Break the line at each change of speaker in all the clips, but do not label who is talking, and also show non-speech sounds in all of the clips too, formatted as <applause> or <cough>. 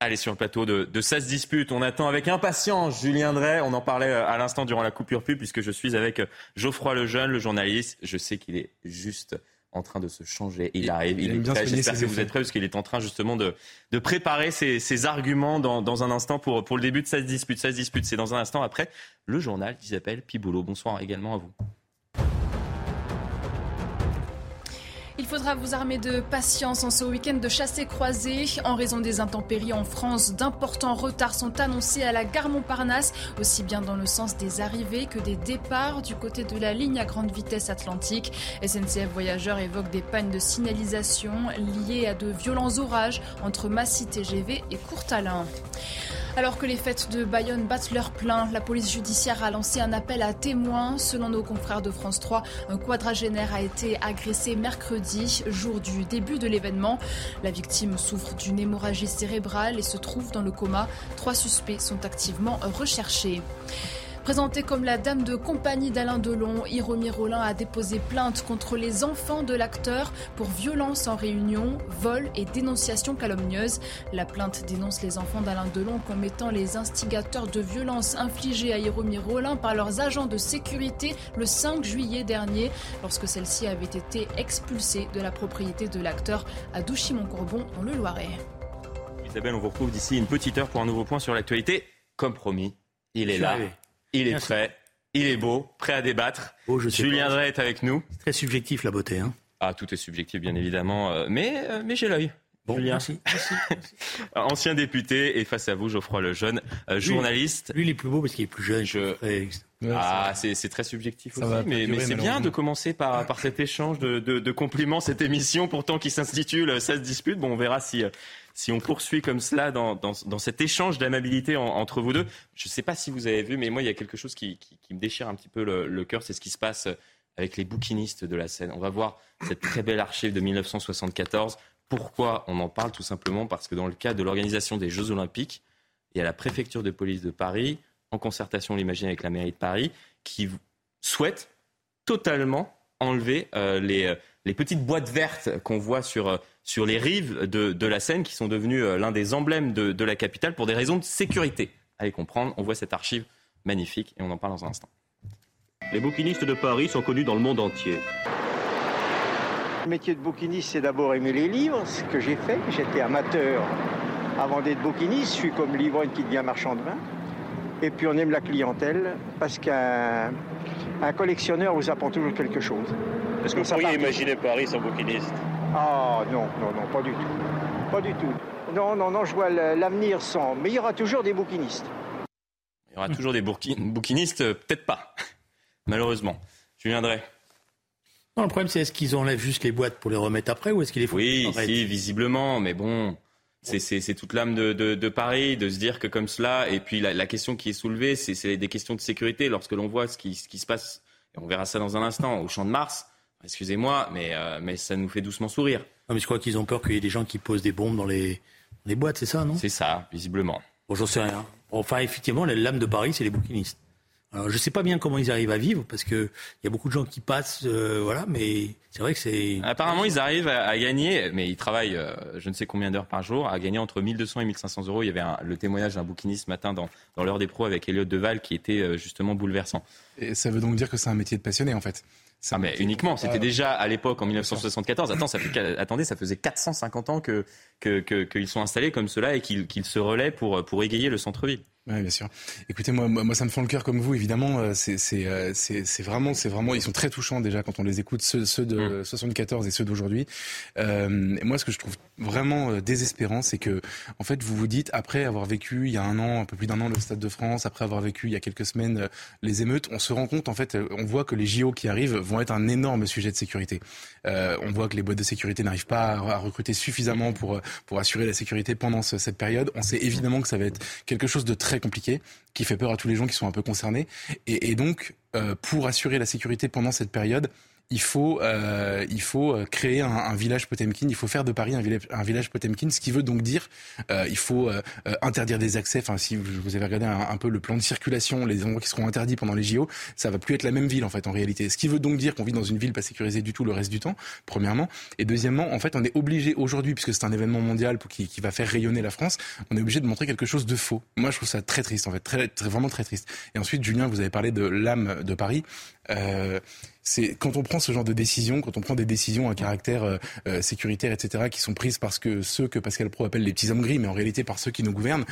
Allez, sur le plateau de, de 16 disputes, on attend avec impatience Julien Drey. On en parlait euh, à l'instant durant la coupure pub, puisque je suis avec euh, Geoffroy Lejeune, le journaliste. Je sais qu'il est juste en train de se changer. Il, arrive, il, est prêt. J'espère que vous êtes prêts parce qu'il est en train justement de, de préparer ses, ses arguments dans, dans, un instant pour, pour le début de 16 disputes. 16 disputes, c'est dans un instant après le journal qui s'appelle Piboulot. Bonsoir également à vous.
Il faudra vous armer de patience en ce week-end de chassé croisé. En raison des intempéries en France, d'importants retards sont annoncés à la gare Montparnasse, aussi bien dans le sens des arrivées que des départs du côté de la ligne à grande vitesse atlantique. SNCF Voyageurs évoque des pannes de signalisation liées à de violents orages entre Massy TGV et Courtalin. Alors que les fêtes de Bayonne battent leur plein, la police judiciaire a lancé un appel à témoins. Selon nos confrères de France 3, un quadragénaire a été agressé mercredi, jour du début de l'événement. La victime souffre d'une hémorragie cérébrale et se trouve dans le coma. Trois suspects sont activement recherchés. Présentée comme la dame de compagnie d'Alain Delon, Hiromi Rollin a déposé plainte contre les enfants de l'acteur pour violence en réunion, vol et dénonciation calomnieuse. La plainte dénonce les enfants d'Alain Delon comme étant les instigateurs de violences infligées à Hiromi Rollin par leurs agents de sécurité le 5 juillet dernier, lorsque celle-ci avait été expulsée de la propriété de l'acteur à Douchy-Montcourbon dans le Loiret.
Isabelle, on vous retrouve d'ici une petite heure pour un nouveau point sur l'actualité. Comme promis, il est là. Il est prêt, il est beau, prêt à débattre.
Oh, je
Julien Drey est avec nous.
C'est très subjectif la beauté. Hein.
Ah, tout est subjectif, bien évidemment, euh, mais, euh, mais j'ai l'œil.
Bon,
Julien.
merci. merci, merci. <laughs>
Ancien député et face à vous, Geoffroy Lejeune, euh, journaliste.
Lui, il est plus beau parce qu'il est plus jeune.
Je- Ah, c'est c'est très subjectif
Ça
aussi, mais, c'est bien de commencer par, par cet échange de, de- de compliments, cette émission pourtant qui s'intitule 16 disputes. Bon, on verra si, euh, si on poursuit comme cela dans, dans, cet échange d'amabilité en- entre vous deux. Je ne sais pas si vous avez vu, mais moi, il y a quelque chose qui, qui- me déchire un petit peu le, le cœur, c'est ce qui se passe avec les bouquinistes de la scène. On va voir cette très belle archive de 1974. Pourquoi on en parle? Tout simplement parce que dans le cadre de l'organisation des Jeux Olympiques, il y a la préfecture de police de Paris, en concertation, on l'imagine, avec la mairie de Paris, qui souhaite totalement enlever euh, les, euh, les petites boîtes vertes qu'on voit sur, euh, sur les rives de, de la Seine, qui sont devenues euh, l'un des emblèmes de, de la capitale pour des raisons de sécurité. Allez comprendre, on voit cette archive magnifique et on en parle dans un instant.
Les bouquinistes de Paris sont connus dans le monde entier.
Le métier de bouquiniste, c'est d'abord aimer les livres, ce que j'ai fait. J'étais amateur avant d'être bouquiniste. Je suis comme l'ivrogne qui devient marchand de vin. Et puis on aime la clientèle parce qu'un un collectionneur vous apprend toujours quelque chose.
Est-ce que vous
Ça
pourriez imaginer Paris sans bouquiniste
Ah non, non, non, pas du tout. Pas du tout. Non, non, non, je vois l'avenir sans. Mais il y aura toujours des bouquinistes.
Il y aura toujours des bouquinistes, euh, peut-être pas, malheureusement. Je viendrai.
Non, le problème, c'est est-ce qu'ils enlèvent juste les boîtes pour les remettre après ou est-ce qu'ils les font
Oui, si, visiblement, mais bon, c'est- toute l'âme de, de- de Paris, de se dire que comme cela, et puis la, la question qui est soulevée, c'est c'est des questions de sécurité. Lorsque l'on voit ce qui, ce qui se passe, et on verra ça dans un instant, au Champ de Mars, excusez-moi, mais, euh, mais ça nous fait doucement sourire.
Non, mais je crois qu'ils ont peur qu'il y ait des gens qui posent des bombes dans les, dans les boîtes, c'est ça, non?
C'est ça, visiblement.
Bon, j'en sais rien. Enfin, effectivement, la lame de Paris, c'est les bouquinistes. Alors, je sais pas bien comment ils arrivent à vivre parce que il y a beaucoup de gens qui passent, euh, voilà, mais c'est vrai que c'est.
Apparemment, ils arrivent à, à gagner, mais ils travaillent euh, je ne sais combien d'heures par jour, à gagner entre 1200 et 1500 euros. Il y avait un- le témoignage d'un bouquiniste ce matin dans, dans l'heure des pros avec Elliot Deval qui était euh, justement bouleversant.
Et ça veut donc dire que c'est un métier de passionné, en fait.
Ah, mais uniquement, c'était déjà à l'époque en 1974. Attends, ça fait, attendez, ça faisait 450 ans que que- que- qu'ils sont installés comme cela et qu'ils se relaient pour, pour égayer le centre-ville.
Oui, bien sûr. Écoutez, moi, moi, ça me fend le cœur comme vous, évidemment. Euh, c'est, euh, c'est, vraiment, c'est vraiment, ils sont très touchants déjà quand on les écoute, ceux, ceux de 74 mm. et ceux d'aujourd'hui. Euh, moi, ce que je trouve vraiment euh, désespérant, c'est que, en fait, vous vous dites, après avoir vécu il y a un an, un peu plus d'un an, le Stade de France, après avoir vécu il y a quelques semaines les émeutes, on se rend compte, en fait, on voit que les JO qui arrivent vont être un énorme sujet de sécurité. Euh, on voit que les boîtes de sécurité n'arrivent pas à, recruter suffisamment pour, pour assurer la sécurité pendant cette période. On sait évidemment que ça va être quelque chose de très compliqué, qui fait peur à tous les gens qui sont un peu concernés. Et, donc, euh, pour assurer la sécurité pendant cette période, il faut, euh, il faut euh, créer un, un, village Potemkin, il faut faire de Paris un village, Potemkin, ce qui veut donc dire euh, il faut euh, euh, interdire des accès. Enfin, si vous avez regardé un, un, peu le plan de circulation, les endroits qui seront interdits pendant les JO, ça va plus être la même ville en fait en réalité. Ce qui veut donc dire qu'on vit dans une ville pas sécurisée du tout le reste du temps, premièrement, et deuxièmement, en fait, on est obligé aujourd'hui, puisque c'est un événement mondial qui, qui, va faire rayonner la France, on est obligé de montrer quelque chose de faux. Moi, je trouve ça très triste en fait, très, très vraiment très triste. Et ensuite, Julien, vous avez parlé de l'âme de Paris. Euh, c'est quand on prend ce genre de décision, quand on prend des décisions à caractère euh, euh, sécuritaire, etc., qui sont prises parce que ceux que Pascal Pro appelle les petits hommes gris, mais en réalité par ceux qui nous gouvernent,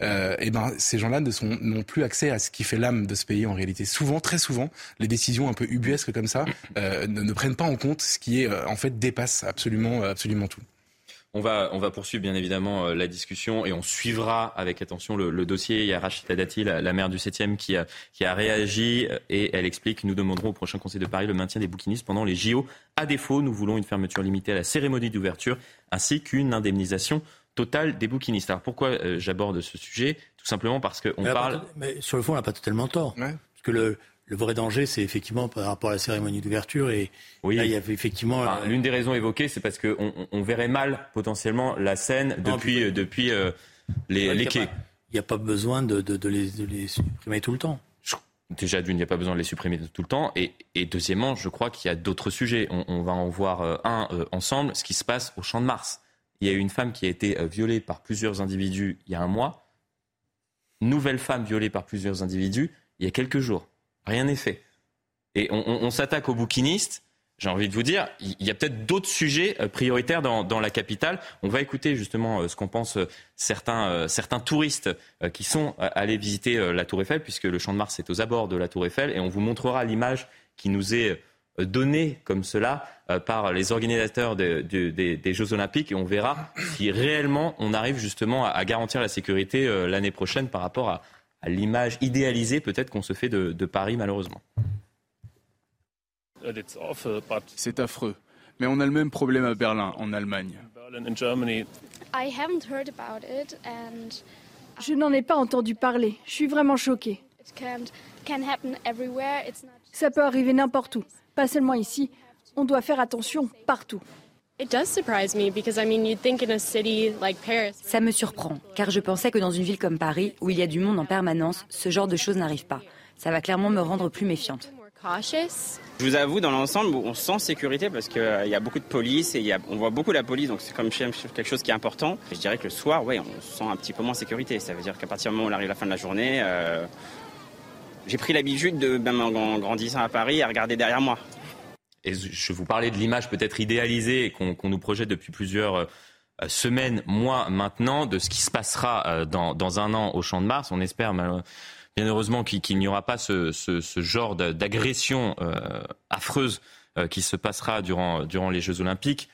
euh, et eh ben ces gens-là ne sont n'ont plus accès à ce qui fait l'âme de ce pays en réalité. Souvent, très souvent, les décisions un peu ubuesques comme ça ne, ne, prennent pas en compte ce qui est en fait dépasse absolument absolument tout.
On va, on va poursuivre bien évidemment euh, la discussion et on suivra avec attention le, dossier. Il y a Rachida Dati, la, la, maire du 7e, qui a, qui a réagi et elle explique nous demanderons au prochain Conseil de Paris le maintien des bouquinistes pendant les JO. À défaut, nous voulons une fermeture limitée à la cérémonie d'ouverture ainsi qu'une indemnisation totale des bouquinistes. Alors pourquoi euh, j'aborde ce sujet? Tout simplement parce qu'on parle.
mais sur le fond, on n'a pas totalement tort. Parce que le, le vrai danger, c'est effectivement par rapport à la cérémonie d'ouverture. Et oui. là, il y avait effectivement.
Euh, l'une des raisons évoquées, c'est parce qu'on on verrait mal potentiellement la scène depuis, depuis euh, les, les quais.
Il n'y a, pas besoin de, de, les, de, les, supprimer tout le temps.
Déjà, d'une, il n'y a pas besoin de les supprimer tout le temps. Et, et deuxièmement, je crois qu'il y a d'autres sujets. On, on, va en voir euh, un ensemble, ce qui se passe au Champ de Mars. Il y a eu une femme qui a été violée par plusieurs individus il y a un mois. Nouvelle femme violée par plusieurs individus il y a quelques jours. Rien n'est fait. Et on, s'attaque aux bouquinistes. J'ai envie de vous dire, il y a peut-être d'autres sujets euh, prioritaires dans, la capitale. On va écouter justement euh, ce qu'en pensent euh, certains, certains touristes qui sont allés visiter la Tour Eiffel, puisque le Champ de Mars est aux abords de la Tour Eiffel, et on vous montrera l'image qui nous est donnée comme cela par les organisateurs des Jeux Olympiques, et on verra si réellement on arrive justement à garantir la sécurité l'année prochaine par rapport à, à l'image idéalisée peut-être qu'on se fait de, de Paris malheureusement.
C'est affreux. Mais on a le même problème à Berlin, en Allemagne.
Je n'en ai pas entendu parler. Je suis vraiment choquée. Ça peut arriver n'importe où, pas seulement ici. On doit faire attention partout.
Ça me surprend, car je pensais que dans une ville comme Paris, où il y a du monde en permanence, ce genre de choses n'arrive pas. Ça va clairement me rendre plus méfiante.
Je vous avoue, dans l'ensemble, on sent sécurité parce qu'il euh, y a beaucoup de police et on voit beaucoup la police, donc c'est comme quelque chose qui est important. Je dirais que le soir, ouais, on se sent un petit peu moins sécurité. Ça veut dire qu'à partir du moment où on arrive à la fin de la journée, euh, j'ai pris l'habitude de, même en grandissant à Paris, à regarder derrière moi
et je vous parlais de l'image peut-être idéalisée qu'on nous projette depuis plusieurs euh, semaines, mois maintenant, de ce qui se passera euh, dans, un an au Champ de Mars. On espère bien heureusement qu'il n'y aura pas ce, genre d'agression euh, affreuse qui se passera durant, durant les Jeux Olympiques.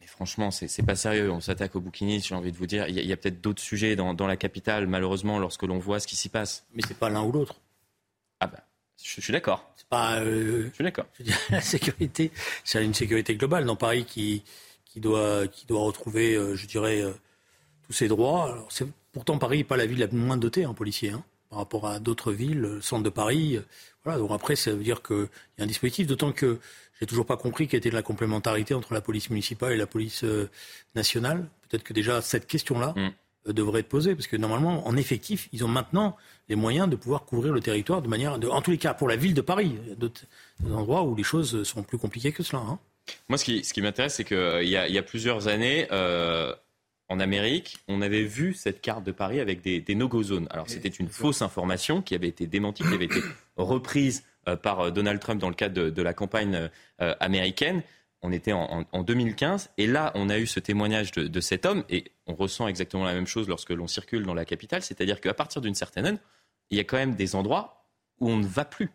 Mais franchement, c'est pas sérieux. On s'attaque au bouquinistes, j'ai envie de vous dire. Il y a, peut-être d'autres sujets dans, dans, la capitale, malheureusement, lorsque l'on voit ce qui s'y passe.
Mais c'est pas l'un ou l'autre.
Je, suis d'accord.
C'est pas.
Euh, je suis d'accord. <laughs>
La sécurité, c'est une sécurité globale dans Paris qui, qui, doit, qui doit retrouver, euh, je dirais, euh, tous ses droits. Alors, pourtant, Paris n'est pas la ville la moins dotée en policiers, hein, par rapport à d'autres villes, le centre de Paris. voilà, donc après, ça veut dire qu'il y a un dispositif, d'autant que j'ai toujours pas compris quelle était la complémentarité entre la police municipale et la police nationale. Peut-être que déjà, cette question-là. Mm. Euh, devrait être posée, parce que normalement, en effectif, ils ont maintenant les moyens de pouvoir couvrir le territoire de manière, de, en tous les cas, pour la ville de Paris. D'autres endroits où les choses sont plus compliquées que cela. Hein.
Moi, ce qui, ce qui m'intéresse, c'est qu'il euh, y, a, il y a plusieurs années, euh, en Amérique, on avait vu cette carte de Paris avec des, des no-go zones. Alors, c'était une fausse information qui avait été démentie, qui avait été reprise par Donald Trump dans le cadre de, de la campagne américaine. On était en, 2015, et là, on a eu ce témoignage de, cet homme, et on ressent exactement la même chose lorsque l'on circule dans la capitale, c'est-à-dire qu'à partir d'une certaine heure, il y a quand même des endroits où on ne va plus.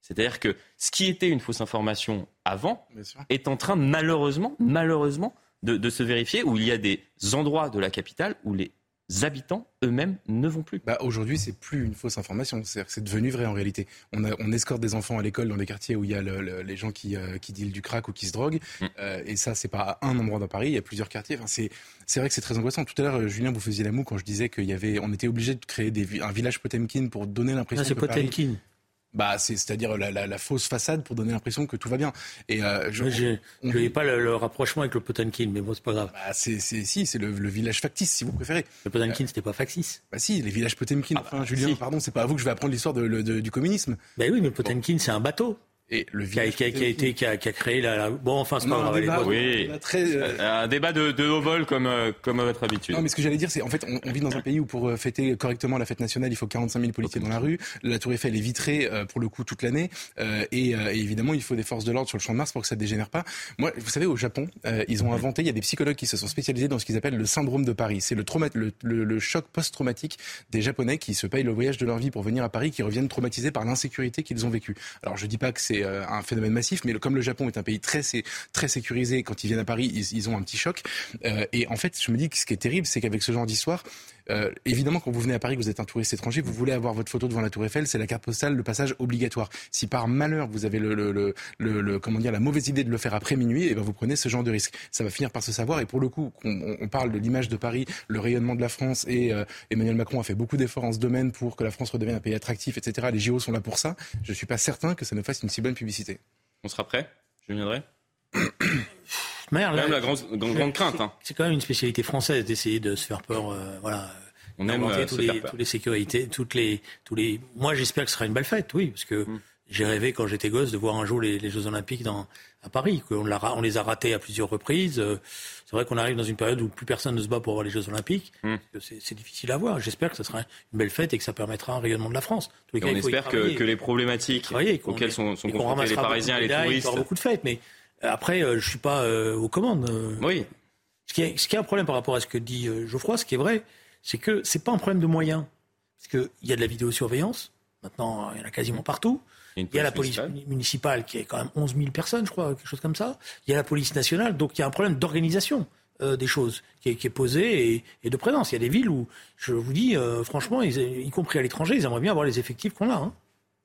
C'est-à-dire que ce qui était une fausse information avant est en train, malheureusement, malheureusement, de, se vérifier, où il y a des endroits de la capitale où les habitants eux-mêmes ne vont plus.
Bah, Aujourd'hui, c'est plus une fausse information, c'est devenu vrai en réalité. On, on escorte des enfants à l'école dans des quartiers où il y a les gens qui, euh, qui dealent du crack ou qui se droguent, mm. euh, et ça, c'est pas à un endroit dans Paris, il y a plusieurs quartiers. Enfin, c'est vrai que c'est très angoissant. Tout à l'heure, Julien, vous faisiez la moue quand je disais qu'on était obligé de créer des, un village Potemkin pour donner l'impression
que Potemkin.
Bah, c'est-à-dire la, fausse façade pour donner l'impression que tout va bien.
Et euh, je n'ai pas le, rapprochement avec le Potemkin, mais bon, c'est pas grave.
Bah, c'est si, c'est le, village factice, si vous préférez.
Le Potemkin, c'était pas factice.
Bah si, les villages Potemkin. Ah, enfin, Julien, pardon, c'est pas à vous que je vais apprendre l'histoire du communisme.
Bah oui, mais le Potemkin, c'est un bateau. Et le qui, a, qui, a, été qui a, qui a, créé la, bon enfin c'est pas grave.
Débat, oui. Très, euh, Un débat de, de haut vol comme euh, comme à votre habitude.
Non mais ce que j'allais dire c'est en fait on, on, vit dans un pays où pour euh, fêter correctement la fête nationale il faut 45 000 policiers dans la rue. La Tour Eiffel est vitrée pour le coup toute l'année et, et, évidemment il faut des forces de l'ordre sur le champ de Mars pour que ça dégénère pas. Moi vous savez au Japon ils ont inventé il y a des psychologues qui se sont spécialisés dans ce qu'ils appellent le syndrome de Paris. C'est le, le, le, le, choc post-traumatique des Japonais qui se payent le voyage de leur vie pour venir à Paris qui reviennent traumatisés par l'insécurité qu'ils ont vécu. Alors je dis pas que c'est un phénomène mais comme le Japon est un pays très, très sécurisé, quand ils viennent à Paris, ils, ont un petit choc. Euh, et en fait, je me dis que ce qui est terrible, c'est qu'avec ce genre d'histoire, euh, évidemment, quand vous venez à Paris, que vous êtes un touriste étranger, vous voulez avoir votre photo devant la Tour Eiffel, c'est la carte postale, le passage obligatoire. Si par malheur vous avez le, le, le, comment dire, la mauvaise idée de le faire après minuit, et eh ben vous prenez ce genre de risque. Ça va finir par se savoir. Et pour le coup, on, on parle de l'image de Paris, le rayonnement de la France, et euh, Emmanuel Macron a fait beaucoup d'efforts en ce domaine pour que la France redevienne un pays attractif, etc. Les JO sont là pour ça. Je suis pas certain que ça ne fasse une si bonne publicité.
On sera prêt? Je viendrai? <coughs> <coughs> <coughs>
Merde,
même la grande, grande crainte. Hein.
C'est quand même une spécialité française d'essayer de se faire peur. Euh, voilà.
On aime euh,
tous, les, toutes les sécurités, toutes les, tous les. Moi, j'espère que ce sera une belle fête, oui, parce que mm. j'ai rêvé quand j'étais gosse de voir un jour les, Jeux Olympiques dans, à Paris. On, on les a ratés à plusieurs reprises. Euh, c'est vrai qu'on arrive dans une période où plus personne ne se bat pour voir les Jeux Olympiques. Mm. C'est difficile à voir. J'espère que ce sera une belle fête et que ça permettra un rayonnement de la France.
on espère que, que, les problématiques auxquelles sont, sont confrontés les Parisiens et les touristes. Il y
aura beaucoup de fêtes, mais après, euh, je suis pas euh, aux commandes. Euh.
Oui.
Ce qui, est, ce qui est un problème par rapport à ce que dit Geoffroy, ce qui est vrai, c'est que c'est pas un problème de moyens. Parce qu'il y a de la vidéosurveillance. Maintenant, il y en a quasiment partout. Il y a la police municipale. qui est quand même 11 000 personnes, je crois, quelque chose comme ça. Il y a la police nationale. Donc il y a un problème d'organisation des choses qui est, qui est posé et, de présence. Il y a des villes où, je vous dis, franchement, y compris à l'étranger, ils aimeraient bien avoir les effectifs qu'on a. Hein.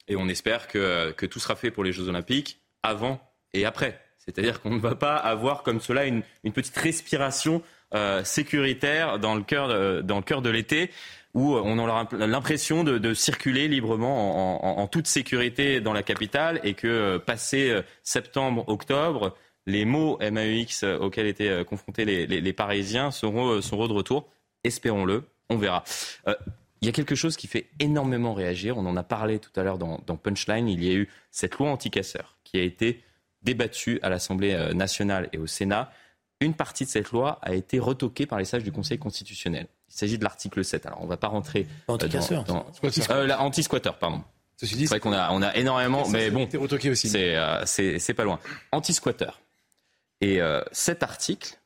Et on espère que, que tout sera fait pour les Jeux Olympiques avant et après. C'est-à-dire qu'on ne va pas avoir comme cela une, petite respiration euh, sécuritaire dans le cœur de, dans le cœur de l'été où on aura l'impression de, circuler librement en, toute sécurité dans la capitale et que euh, passé euh, septembre, octobre, les mots MAEX auxquels étaient confrontés les, Parisiens seront, seront de retour. Espérons-le, on verra. il y a quelque chose qui fait énormément réagir. On en a parlé tout à l'heure dans, dans Punchline. Il y a eu cette loi anti-casseurs qui a été débattue à l'Assemblée euh, nationale et au Sénat, une partie de cette loi a été retoquée par les sages du Conseil constitutionnel. Il s'agit de l'article 7. Alors, on ne va pas rentrer
euh, anti-casseur.
Dans, euh, anti-squatter, pardon. C'est vrai qu'on a, on a énormément, mais bon, c'est pas loin. Anti-squatter. Et cet article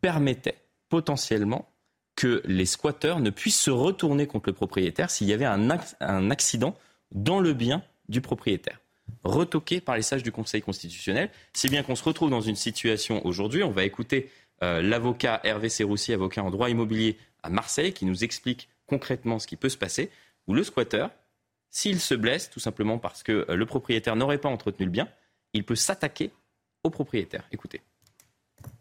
permettait potentiellement que les squatteurs ne puissent se retourner contre le propriétaire s'il y avait un, un accident dans le bien du propriétaire retoqué par les sages du Conseil constitutionnel, si bien qu'on se retrouve dans une situation aujourd'hui, on va écouter euh, l'avocat Hervé Serroussi, avocat en droit immobilier à Marseille, qui nous explique concrètement ce qui peut se passer, où le squatter, s'il se blesse, tout simplement parce que euh, le propriétaire n'aurait pas entretenu le bien, il peut s'attaquer au propriétaire. Écoutez.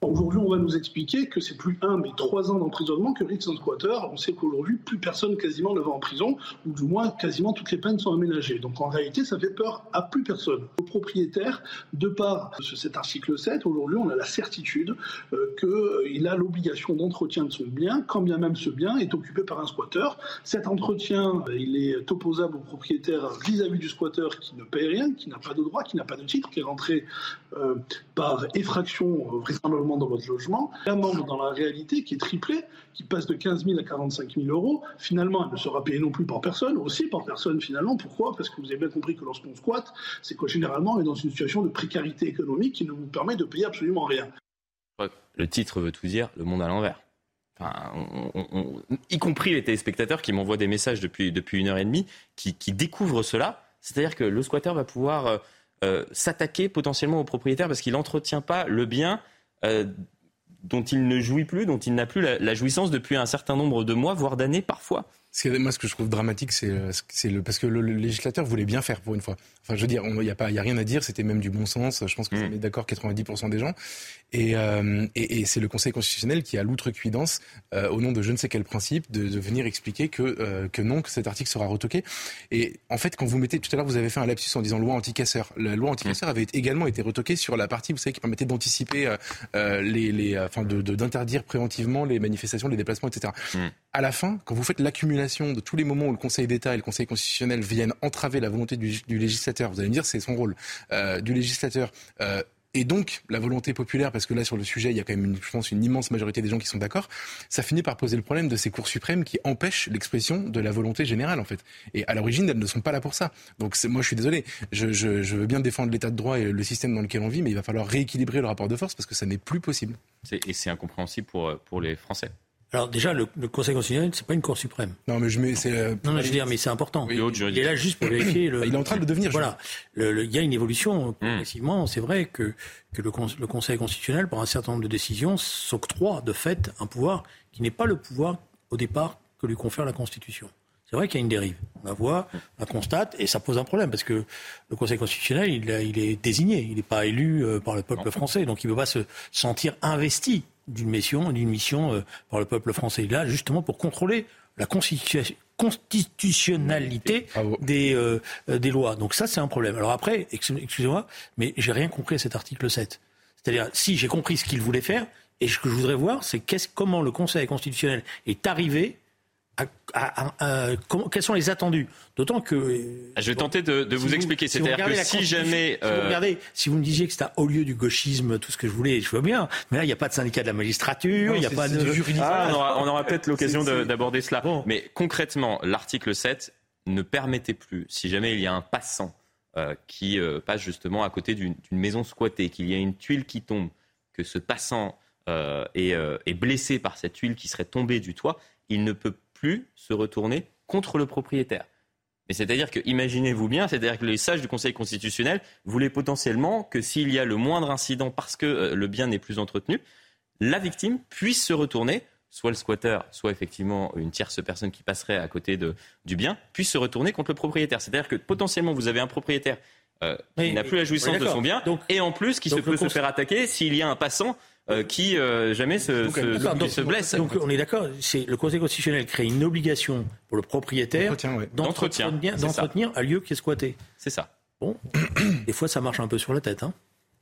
Aujourd'hui, on va nous expliquer que c'est plus un, mais trois ans d'emprisonnement que un squatter. On sait qu'aujourd'hui, plus personne quasiment ne va en prison, ou du moins quasiment toutes les peines sont aménagées. Donc en réalité, ça fait peur à plus personne. Au propriétaire, de par cet article 7, aujourd'hui, on a la certitude euh, qu'il a l'obligation d'entretien de son bien, quand bien même ce bien est occupé par un squatter. Cet entretien, il est opposable au propriétaire vis-à-vis du squatter qui ne paye rien, qui n'a pas de droit, qui n'a pas de titre, qui est rentré euh, par effraction euh, dans votre logement. L'amende dans la réalité qui est triplée, qui passe de 15 000 à 45 000 euros, finalement elle ne sera payée non plus par personne, aussi par personne finalement. Pourquoi? Parce que vous avez bien compris que lorsqu'on squatte, c'est que généralement on est dans une situation de précarité économique qui ne vous permet de payer absolument rien.
Le titre veut tout dire, le monde à l'envers. y compris les téléspectateurs qui m'envoient des messages depuis, depuis une heure et demie, qui, découvrent cela. C'est-à-dire que le squatter va pouvoir euh, euh, s'attaquer potentiellement au propriétaire parce qu'il n'entretient pas le bien euh, dont il ne jouit plus, dont il n'a plus la, jouissance depuis un certain nombre de mois, voire d'années parfois.
Moi, ce que je trouve dramatique, c'est le parce que le, législateur voulait bien faire pour une fois. Enfin, je veux dire, il n'y a pas, il a rien à dire. C'était même du bon sens. Je pense que mmh. d'accord 90% des gens. Euh, et, et, c'est le Conseil constitutionnel qui a l'outrecuidance, euh, au nom de je ne sais quel principe, de, de venir expliquer que, euh, que non, que cet article sera retoqué. Et en fait, quand vous mettez, tout à l'heure, vous avez fait un lapsus en disant loi anti-casseur. La loi anti-casseur mmh. avait également été retoquée sur la partie, vous savez, qui permettait d'anticiper, les, les, enfin, d'interdire de, préventivement les manifestations, les déplacements, etc. Mmh. À la fin, quand vous faites l'accumulation de tous les moments où le Conseil d'État et le Conseil constitutionnel viennent entraver la volonté du, législateur, vous allez me dire, c'est son rôle, du législateur et donc la volonté populaire, parce que là sur le sujet, il y a quand même, une, je pense, une immense majorité des gens qui sont d'accord, ça finit par poser le problème de ces cours suprêmes qui empêchent l'expression de la volonté générale en fait. Et à l'origine, elles ne sont pas là pour ça. Donc moi, je suis désolé, je, veux bien défendre l'état de droit et le système dans lequel on vit, mais il va falloir rééquilibrer le rapport de force parce que ça n'est plus possible.
Et c'est incompréhensible pour les Français.
Alors déjà, le, Conseil constitutionnel, c'est pas une Cour suprême.
Non, mais je mets, c'est.
Euh, non, je veux dire, mais c'est important. il est là juste pour vérifier. Le,
il est en train de devenir.
Voilà. Le, il y a une évolution. Progressivement, c'est vrai que, que le, le, Conseil constitutionnel, par un certain nombre de décisions, s'octroie de fait un pouvoir qui n'est pas le pouvoir au départ que lui confère la Constitution. C'est vrai qu'il y a une dérive. On la voit, on la constate, et ça pose un problème parce que le Conseil constitutionnel, il, il est désigné, il n'est pas élu euh, par le peuple français, donc il ne peut pas se sentir investi d'une mission, d'une mission euh, par le peuple français. Là, justement, pour contrôler la constitutionnalité des, euh, euh, des lois. Donc ça, c'est un problème. Alors après, excusez-moi, mais j'ai rien compris à cet article 7. C'est-à-dire, si j'ai compris ce qu'il voulait faire, et ce que je voudrais voir, c'est comment le Conseil constitutionnel est arrivé quels sont les attendus? D'autant que.
Ah, je vais tenter de, vous, expliquer. C'est-à-dire que si jamais.
Si vous, regardez, si vous me disiez que c'était au lieu du gauchisme, tout ce que je voulais, je veux bien. Mais là, il n'y a pas de syndicat de la magistrature, il n'y a pas de.
Ah, on aura, <laughs> peut-être l'occasion d'aborder cela. Mais concrètement, l'article 7 ne permettait plus, si jamais il y a un passant euh, qui euh, passe justement à côté d'une maison squattée, qu'il y a une tuile qui tombe, que ce passant euh, est, est blessé par cette tuile qui serait tombée du toit, il ne peut plus se retourner contre le propriétaire. Mais c'est-à-dire que, imaginez-vous bien, c'est-à-dire que les sages du Conseil constitutionnel voulaient potentiellement que s'il y a le moindre incident parce que euh, le bien n'est plus entretenu, la victime puisse se retourner, soit le squatteur, soit effectivement une tierce personne qui passerait à côté de, du bien, puisse se retourner contre le propriétaire. C'est-à-dire que potentiellement vous avez un propriétaire euh, qui n'a plus la jouissance de son bien, et en plus qui se peut se faire attaquer s'il y a un passant euh, qui euh, jamais se, se, blesse.
Donc on est d'accord, c'est le Conseil constitutionnel crée une obligation pour le propriétaire d'entretenir un lieu qui est squatté.
C'est ça.
Bon, <coughs> des fois ça marche un peu sur la tête. Hein.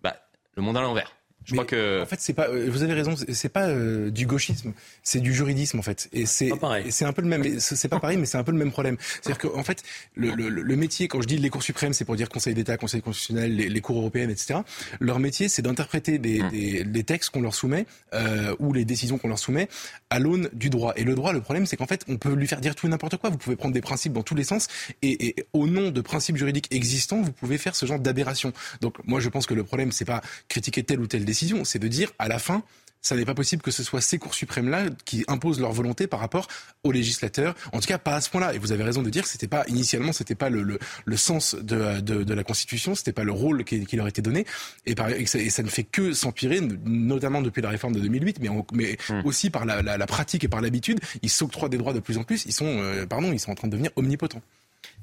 Bah, le monde à l'envers. Je crois que
en fait c'est pas euh, vous avez raison c'est pas euh, du gauchisme c'est du juridisme en fait. Et c'est c'est un peu le même c'est pas pareil mais c'est un peu le même problème. C'est-à-dire qu'en fait le, le, le, métier quand je dis les cours suprêmes c'est pour dire Conseil d'État Conseil constitutionnel les, les, cours européennes etc leur métier c'est d'interpréter des, mmh. des, des, textes qu'on leur soumet euh, ou les décisions qu'on leur soumet à l'aune du droit. Et le droit le problème c'est qu'en fait on peut lui faire dire tout n'importe quoi. Vous pouvez prendre des principes dans tous les sens et, et au nom de principes juridiques existants vous pouvez faire ce genre d'aberration. Donc moi je pense que le problème c'est pas critiquer telle ou telle décision c'est de dire à la fin, ça n'est pas possible que ce soit ces cours suprêmes-là qui imposent leur volonté par rapport aux législateurs. En tout cas, pas à ce point-là. Et vous avez raison de dire que c'était pas initialement, c'était pas le, le, sens de, de, la Constitution, c'était pas le rôle qui, leur était donné. Et, par, et, ça, ne fait que s'empirer, notamment depuis la réforme de 2008, mais, mais hmm. aussi par la, pratique et par l'habitude. Ils s'octroient des droits de plus en plus. Ils sont, euh, pardon, ils sont en train de devenir omnipotents.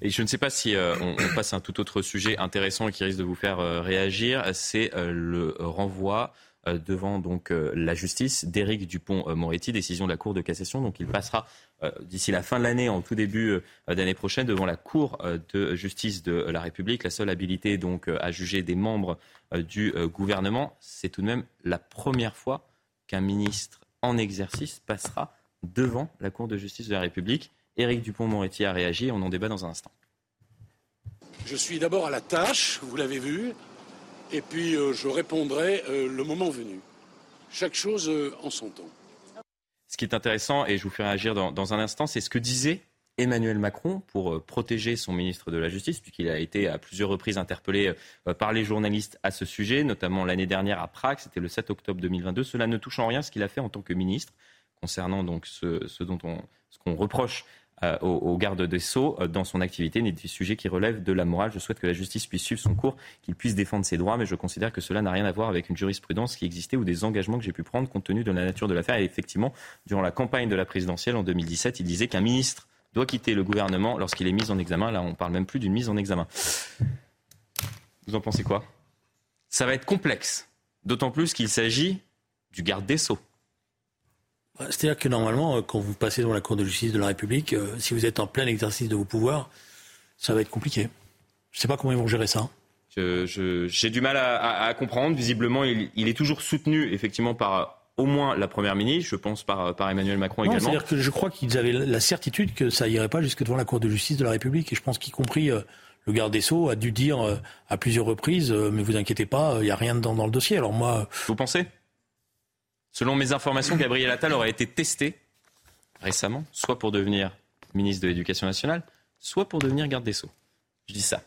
Et je ne sais pas si euh, on, passe à un tout autre sujet intéressant qui risque de vous faire euh, réagir, c'est euh, le renvoi devant la justice d'Éric Dupont-Moretti, décision de la Cour de cassation. Donc il passera d'ici la fin de l'année, en tout début d'année prochaine, devant la Cour de justice de la République. La seule habilité donc à juger des membres du gouvernement, c'est tout de même la première fois qu'un ministre en exercice passera devant la Cour de justice de la République. Éric Dupont-Moretti a réagi. On en débat dans un instant.
Je suis d'abord à la tâche, vous l'avez vu, et puis euh, je répondrai euh, le moment venu. chaque chose en son temps.
Ce qui est intéressant, et je vous fais réagir dans, dans un instant, c'est ce que disait Emmanuel Macron pour euh, protéger son ministre de la Justice, puisqu'il a été à plusieurs reprises interpellé euh, par les journalistes à ce sujet, notamment l'année dernière à Prague, c'était le 7 octobre 2022. Cela ne touche en rien ce qu'il a fait en tant que ministre, concernant donc ce, dont on, ce qu'on reproche euh, au, garde des Sceaux dans son activité n'est des sujets qui relèvent de la morale. Je souhaite que la justice puisse suivre son cours, qu'il puisse défendre ses droits, mais je considère que cela n'a rien à voir avec une jurisprudence qui existait ou des engagements que j'ai pu prendre compte tenu de la nature de l'affaire. Et effectivement, durant la campagne de la présidentielle en 2017, il disait qu'un ministre doit quitter le gouvernement lorsqu'il est mis en examen. Là, on parle même plus d'une mise en examen. Vous en pensez quoi? Ça va être complexe, d'autant plus qu'il s'agit du garde des sceaux.
Bah, c'est-à-dire que normalement, euh, quand vous passez devant la Cour de justice de la République, euh, si vous êtes en plein exercice de vos pouvoirs, ça va être compliqué. Je ne sais pas comment ils vont gérer ça.
J'ai du mal à, comprendre. Visiblement, il, il, est toujours soutenu effectivement par au moins la Première ministre, je pense par, par Emmanuel Macron également.
C'est-à-dire que je crois qu'ils avaient la certitude que ça irait pas jusque devant la Cour de justice de la République. Et je pense qu'y compris euh, le garde des Sceaux a dû dire euh, à plusieurs reprises, euh, mais vous inquiétez pas, il n'y a rien dedans dans le dossier. Alors moi...
Vous pensez? Selon mes informations, Gabriel Attal aurait été testé récemment, soit pour devenir ministre de l'Éducation nationale, soit pour devenir garde des Sceaux. Je dis ça.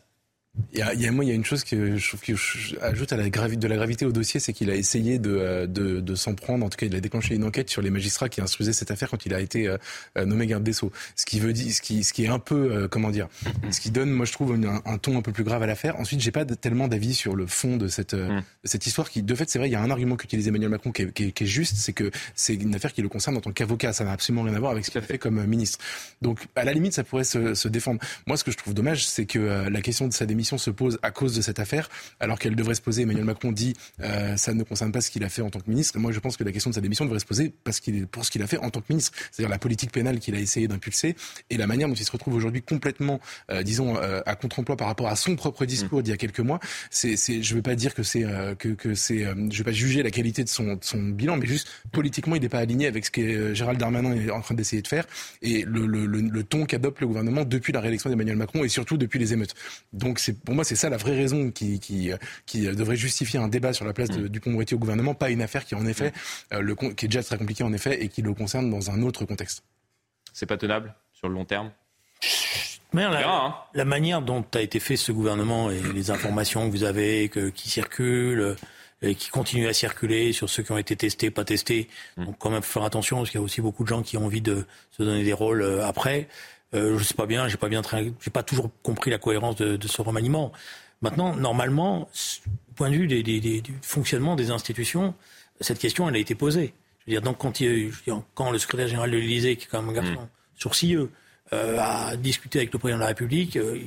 Il y, a, il y a, moi, il y a une chose que je trouve que ajoute à la gravité, de la gravité au dossier, c'est qu'il a essayé de, euh, de, de s'en prendre. En tout cas, il a déclenché une enquête sur les magistrats qui instruisaient cette affaire quand il a été euh, euh, nommé garde des sceaux. Ce qui veut dire, ce qui, ce qui est un peu, comment dire, ce qui donne, moi, je trouve, un, un ton un peu plus grave à l'affaire. Ensuite, j'ai pas tellement d'avis sur le fond de cette, mm. de cette histoire. Qui, de fait, c'est vrai, il y a un argument qu'utilise Emmanuel Macron qui est, qui est, qui est juste, c'est que c'est une affaire qui le concerne en tant qu'avocat. Ça n'a absolument rien à voir avec ce qu'il a fait comme ministre. Donc, à la limite, ça pourrait se, se défendre. Moi, ce que je trouve dommage, c'est que la question de sa démission se pose à cause de cette affaire, alors qu'elle devrait se poser. Emmanuel Macron dit euh, ça ne concerne pas ce qu'il a fait en tant que ministre. Moi, je pense que la question de sa démission devrait se poser parce qu'il pour ce qu'il a fait en tant que ministre, c'est-à-dire la politique pénale qu'il a essayé d'impulser et la manière dont il se retrouve aujourd'hui complètement, euh, disons, euh, à contre-emploi par rapport à son propre discours d'il y a quelques mois. C'est, c'est, je veux pas dire que c'est que, que c'est, je veux pas juger la qualité de son, de son bilan, mais juste politiquement, il n'est pas aligné avec ce que Gérald Darmanin est en train d'essayer de faire et le, le, le, le ton qu'adopte le gouvernement depuis la réélection d'Emmanuel Macron et surtout depuis les émeutes. Donc c'est pour moi c'est ça la vraie raison qui, qui, qui devrait justifier un débat sur la place de, mm. du Dupont-Moretti au gouvernement, pas une affaire qui en effet, mm. euh, le, qui est déjà très compliquée en effet et qui le concerne dans un autre contexte.
C'est pas tenable sur le long terme?
La, hein. la, manière dont a été fait ce gouvernement et les informations que vous avez que, qui circulent et qui continuent à circuler sur ceux qui ont été testés, pas testés. Mm. Donc quand même faire attention parce qu'il y a aussi beaucoup de gens qui ont envie de se donner des rôles euh, après. Euh, je sais pas bien, j'ai pas bien, j'ai pas toujours compris la cohérence de, de ce remaniement. Maintenant, normalement, du point de vue du fonctionnement des institutions, cette question, elle a été posée. Je veux dire, donc quand, il, quand le secrétaire général de l'Élysée, qui est quand même un garçon mm. sourcilleux, euh, a discuté avec le président de la République, euh,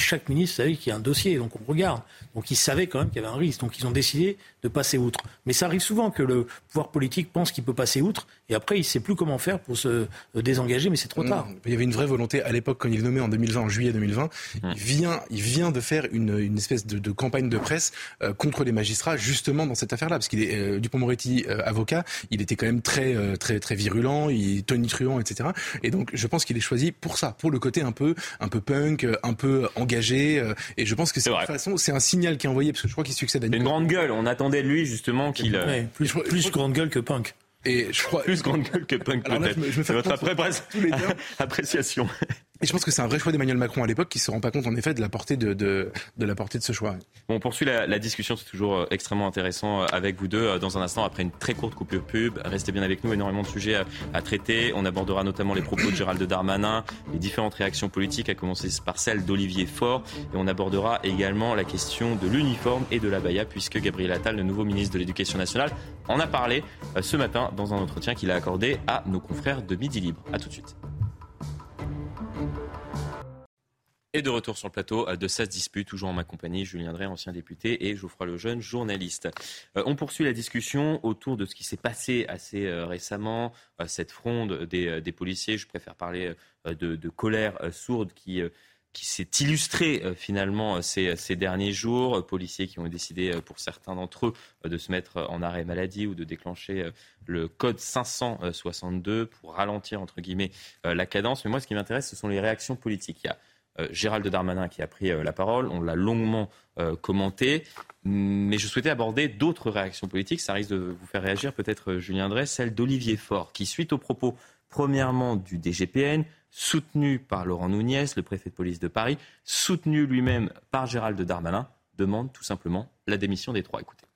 chaque ministre savait qu'il y a un dossier, donc on regarde. Donc ils savaient quand même qu'il y avait un risque, donc ils ont décidé de passer outre. Mais ça arrive souvent que le pouvoir politique pense qu'il peut passer outre, et après il ne sait plus comment faire pour se désengager, mais c'est trop tard.
Il y avait une vraie volonté à l'époque, quand il est nommé en 2020, en juillet 2020, il, vient, il vient de faire une, une espèce de, de, campagne de presse euh, contre les magistrats, justement dans cette affaire-là, parce qu'il est euh, Dupont-Moretti, euh, avocat, il était quand même très, euh, très, très virulent, il tonitruant, etc. Et donc je pense qu'il est choisi pour ça, pour le côté un peu, un peu punk, un peu engagé, et je pense que c'est façon, c'est un signal qui est envoyé, parce que je crois qu'il succède à
une grande gueule. On attendait de lui justement qu'il.
Euh, plus, plus grande gueule que punk.
Et je crois
plus grande gueule que punk peut-être. C'est votre <laughs> appréciation.
Et je pense que c'est un vrai choix d'Emmanuel Macron à l'époque qui se rend pas compte en effet de la portée de, de, de la portée de ce choix.
Bon, on poursuit la, la discussion, c'est toujours euh, extrêmement intéressant euh, avec vous deux. Euh, dans un instant, après une très courte coupure pub, restez bien avec nous, énormément de sujets à, à traiter. On abordera notamment les propos de Gérald Darmanin, les différentes réactions politiques, à commencer par celle d'Olivier Faure. Et on abordera également la question de l'uniforme et de la baya, puisque Gabriel Attal, le nouveau ministre de l'Éducation nationale, en a parlé ce matin dans un entretien qu'il a accordé à nos confrères de Midi Libre. A tout de suite. Et de retour sur le plateau de 16 disputes, toujours en ma compagnie, Julien Drey, ancien député, et Geoffroy Lejeune, journaliste. Euh, on poursuit la discussion autour de ce qui s'est passé assez euh, récemment, euh, cette fronde des, policiers. Je préfère parler de, colère sourde qui, s'est illustrée finalement ces, ces, derniers jours. Policiers qui ont décidé, pour certains d'entre eux, de se mettre en arrêt maladie ou de déclencher le code 562 pour ralentir, entre guillemets, la cadence. Mais moi, ce qui m'intéresse, ce sont les réactions politiques. Il y a Gérald Darmanin qui a pris la parole. On l'a longuement commenté. Mais je souhaitais aborder d'autres réactions politiques. Ça risque de vous faire réagir peut-être, Julien Drey, celle d'Olivier Faure, qui, suite aux propos, premièrement, du DGPN, soutenu par Laurent Nunez, le préfet de police de Paris, soutenu lui-même par Gérald Darmanin, demande tout simplement la démission des trois. Écoutez.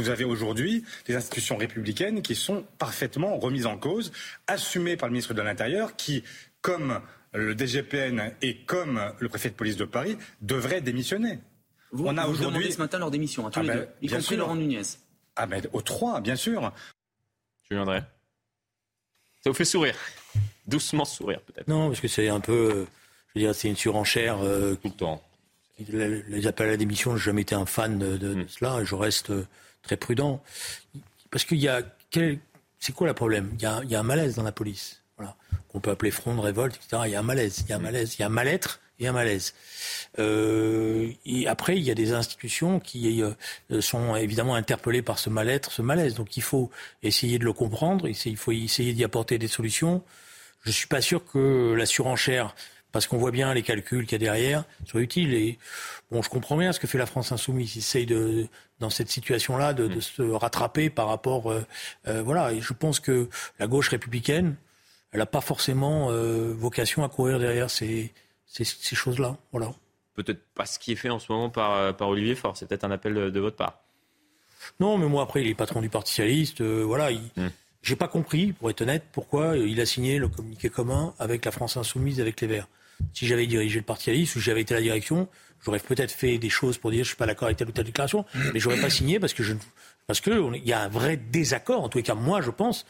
Vous avez aujourd'hui des institutions républicaines qui sont parfaitement remises en cause, assumées par le ministre de l'Intérieur, qui, comme le DGPN et comme le préfet de police de Paris, devraient démissionner.
Vous, on a aujourd'hui ce matin leur démission, à tous ah les ben, deux, y compris Laurent Nunez.
Ah ben aux trois, bien sûr.
Je viendrai. Ça vous fait sourire Doucement sourire peut-être.
Non, parce que c'est un peu, je veux dire, c'est une surenchère. Euh,
Tout le temps.
Les appels à la démission, je n'ai jamais été un fan de, hmm. cela, et je reste euh, très prudent. Parce qu'il y a, c'est quoi le problème? Il y, a, il y, a, un malaise dans la police, voilà, qu'on peut appeler front de révolte, etc. Il y a un malaise, il y a un hmm. malaise, il y a un mal-être et un malaise. Euh, et après, il y a des institutions qui euh, sont évidemment interpellées par ce mal-être, ce malaise. Donc il faut essayer de le comprendre, il faut essayer d'y apporter des solutions. Je suis pas sûr que la surenchère, parce qu'on voit bien les calculs qu'il y a derrière, soit utile. Et bon, je comprends bien ce que fait la France insoumise. Il essaye de, dans cette situation-là, de, de, se rattraper par rapport, euh, euh voilà. Et je pense que la gauche républicaine, elle n'a pas forcément euh, vocation à courir derrière ces ces, choses-là. Voilà.
Peut-être pas ce qui est fait en ce moment par, euh, par Olivier Faure. C'est peut-être un appel de, votre part.
Non, mais moi, après, il est patron du Parti Socialiste. Euh, voilà. Il... Hmm. J'ai pas compris, pour être honnête, pourquoi il a signé le communiqué commun avec la France Insoumise, avec les Verts. Si j'avais dirigé le Parti Socialiste ou j'avais été à la direction, j'aurais peut-être fait des choses pour dire je suis pas d'accord avec telle ou telle déclaration, mais j'aurais pas signé parce que je parce que il y a un vrai désaccord. En tous les cas, moi, je pense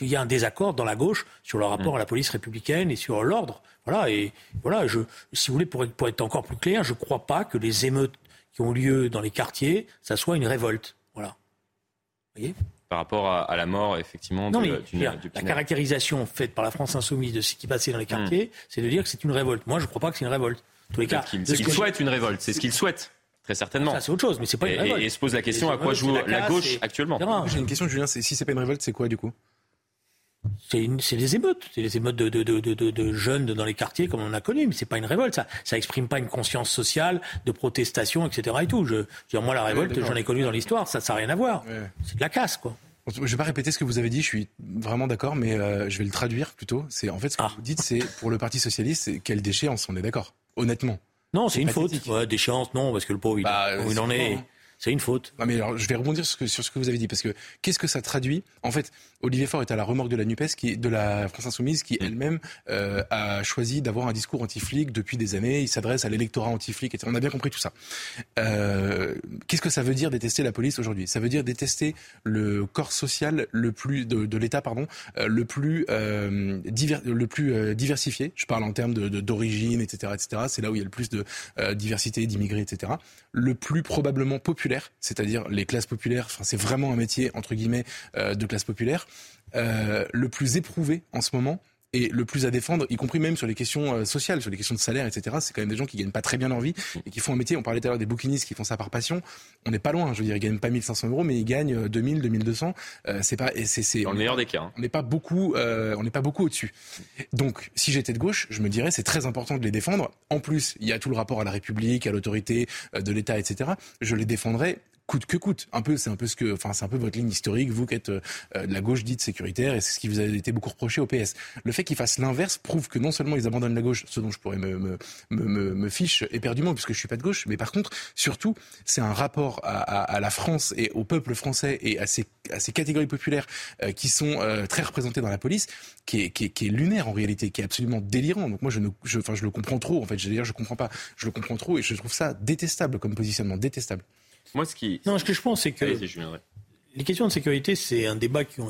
qu'il y a un désaccord dans la gauche sur le rapport hmm. à la police républicaine et sur l'ordre. Voilà, et voilà, je, si vous voulez, pour être, pour être encore plus clair, je ne crois pas que les émeutes qui ont lieu dans les quartiers, ça soit une révolte. Voilà.
Vous voyez? Par rapport à, la mort, effectivement,
non, mais, la caractérisation faite par la France insoumise de ce qui passait dans les hmm. quartiers, c'est de dire que c'est une révolte. Moi, je ne crois pas que c'est une révolte.
tous les cas, qu'il souhaite une révolte, c'est ce qu'il souhaite. Très certainement.
Ça, c'est autre chose, mais c'est pas une révolte.
Et, se pose la question à quoi joue la, gauche actuellement.
J'ai une question, Julien. Si c'est pas une révolte, c'est quoi du coup?
C'est des émeutes, c'est des émeutes de, de, de, de, jeunes dans les quartiers comme on a connu, mais c'est pas une révolte, ça, ça exprime pas une conscience sociale de protestation, etc. Et tout. Je, je moi la révolte, j'en ai connu dans l'histoire, ça, ça n'a rien à voir. C'est de la casse, quoi.
Je vais pas répéter ce que vous avez dit, je suis vraiment d'accord, mais euh, je vais le traduire plutôt. C'est en fait ce que ah. vous dites, c'est pour le Parti socialiste, quelle déchéance, on est d'accord, honnêtement.
Non, c'est une faute. Ouais, déchéance, non, parce que le pauvre, il, bah, il en est. Hein. C'est une faute.
Non, mais alors, je vais rebondir sur ce, que, sur ce que vous avez dit, parce que qu'est-ce que ça traduit? En fait, Olivier Faure est à la remorque de la NUPES, qui, de la France Insoumise, qui elle-même euh, a choisi d'avoir un discours anti-flic depuis des années. Il s'adresse à l'électorat anti-flic, etc. On a bien compris tout ça. Euh, qu'est-ce que ça veut dire détester la police aujourd'hui? Ça veut dire détester le corps social le plus de, de l'État, pardon, euh, le plus euh, diver, le plus diversifié. Je parle en termes de d'origine, etc., etc. C'est là où il y a le plus de diversité, d'immigrés, etc. Le plus probablement populaire, c'est-à-dire les classes populaires. Enfin, c'est vraiment un métier entre guillemets de classe populaire. Euh, le plus éprouvé en ce moment et le plus à défendre, y compris même sur les questions euh, sociales, sur les questions de salaire, etc. C'est quand même des gens qui gagnent pas très bien leur vie et qui font un métier. On parlait tout à l'heure des bouquinistes qui font ça par passion. On n'est pas loin. Je veux dire, ils gagnent pas 1500 euros, mais ils gagnent 2000, 2200. Euh, c'est pas, c'est,
dans le meilleur des cas. Hein.
On n'est pas beaucoup, on n'est pas beaucoup au-dessus. Donc, si j'étais de gauche, je me dirais c'est très important de les défendre. En plus, il y a tout le rapport à la République, à l'autorité de l'État, etc. Je les défendrais coûte que coûte. Un peu, c'est un peu ce que, enfin, c'est un peu votre ligne historique, vous qui êtes euh, de la gauche dite sécuritaire, et c'est ce qui vous a été beaucoup reproché au PS. Le fait qu'ils fassent l'inverse prouve que non seulement ils abandonnent la gauche, ce dont je pourrais me, me, me, me fiche éperdument puisque je suis pas de gauche, mais par contre, surtout, c'est un rapport à, à, à, la France et au peuple français et à ces, à ces catégories populaires euh, qui sont euh, très représentées dans la police, qui est, qui, est, qui est, lunaire en réalité, qui est absolument délirant. Donc moi, je ne, je, enfin, je le comprends trop. En fait, dire, je comprends pas. Je le comprends trop et je trouve ça détestable comme positionnement, détestable.
Moi, ce qui.
Non, ce que je pense, c'est que. les questions de sécurité, c'est un débat qui,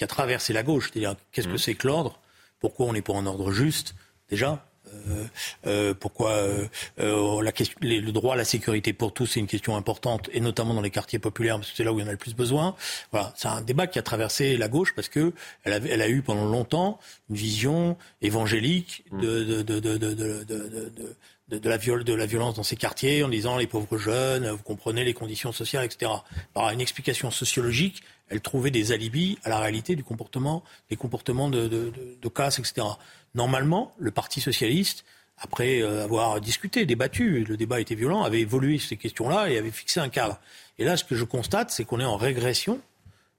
a traversé la gauche. C'est-à-dire, qu'est-ce que mmh. c'est que l'ordre? Pourquoi on est pour un ordre juste, déjà? Euh, euh, pourquoi euh, la question, le droit à la sécurité pour tous c'est une question importante et notamment dans les quartiers populaires parce que c'est là où il y en a le plus besoin. Voilà, c'est un débat qui a traversé la gauche parce que elle, a eu pendant longtemps une vision évangélique de, de, de, de de, la viol, de la violence dans ces quartiers en disant les pauvres jeunes, vous comprenez les conditions sociales, etc. Par une explication sociologique, elle trouvait des alibis à la réalité du comportement, des comportements de, de, de casse, etc. Normalement, le Parti socialiste, après euh, avoir discuté, débattu, le débat était violent, avait évolué ces questions-là et avait fixé un cadre. Et là, ce que je constate, c'est qu'on est en régression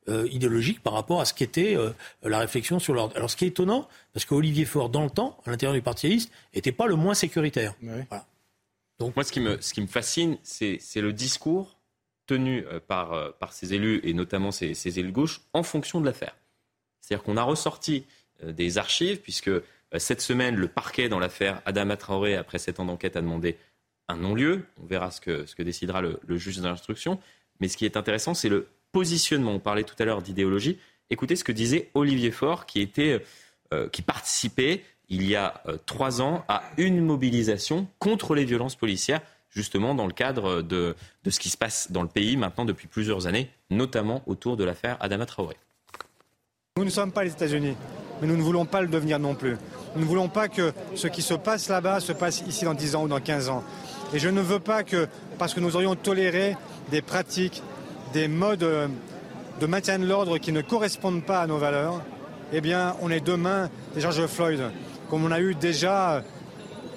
euh, idéologique par rapport à ce qu'était euh, la réflexion sur l'ordre. Alors, ce qui est étonnant, parce qu'Olivier Faure, dans le temps, à l'intérieur du Parti socialiste, n'était pas le moins sécuritaire.
Donc, moi, ce qui me, ce qui me fascine, c'est le discours tenu par, par ces élus, et notamment ces, ces élus de gauche, en fonction de l'affaire. C'est-à-dire qu'on a ressorti des archives, puisque euh, cette semaine, le parquet dans l'affaire Adama Traoré, après sept ans d'enquête, a demandé un non-lieu. On verra ce que, ce que décidera le, juge d'instruction. Mais ce qui est intéressant, c'est le positionnement. On parlait tout à l'heure d'idéologie. Écoutez ce que disait Olivier Faure, qui, était, euh, qui participait il y a euh, trois ans à une mobilisation contre les violences policières, justement dans le cadre de, de ce qui se passe dans le pays maintenant depuis plusieurs années, notamment autour de l'affaire Adama Traoré.
Nous ne sommes pas les États-Unis, mais nous ne voulons pas le devenir non plus. Nous ne voulons pas que ce qui se passe là-bas se passe ici dans 10 ans ou dans 15 ans. Et je ne veux pas que, parce que nous aurions toléré des pratiques, des modes euh, de maintien de l'ordre qui ne correspondent pas à nos valeurs, eh bien, on est demain des George Floyd, comme on a eu déjà euh,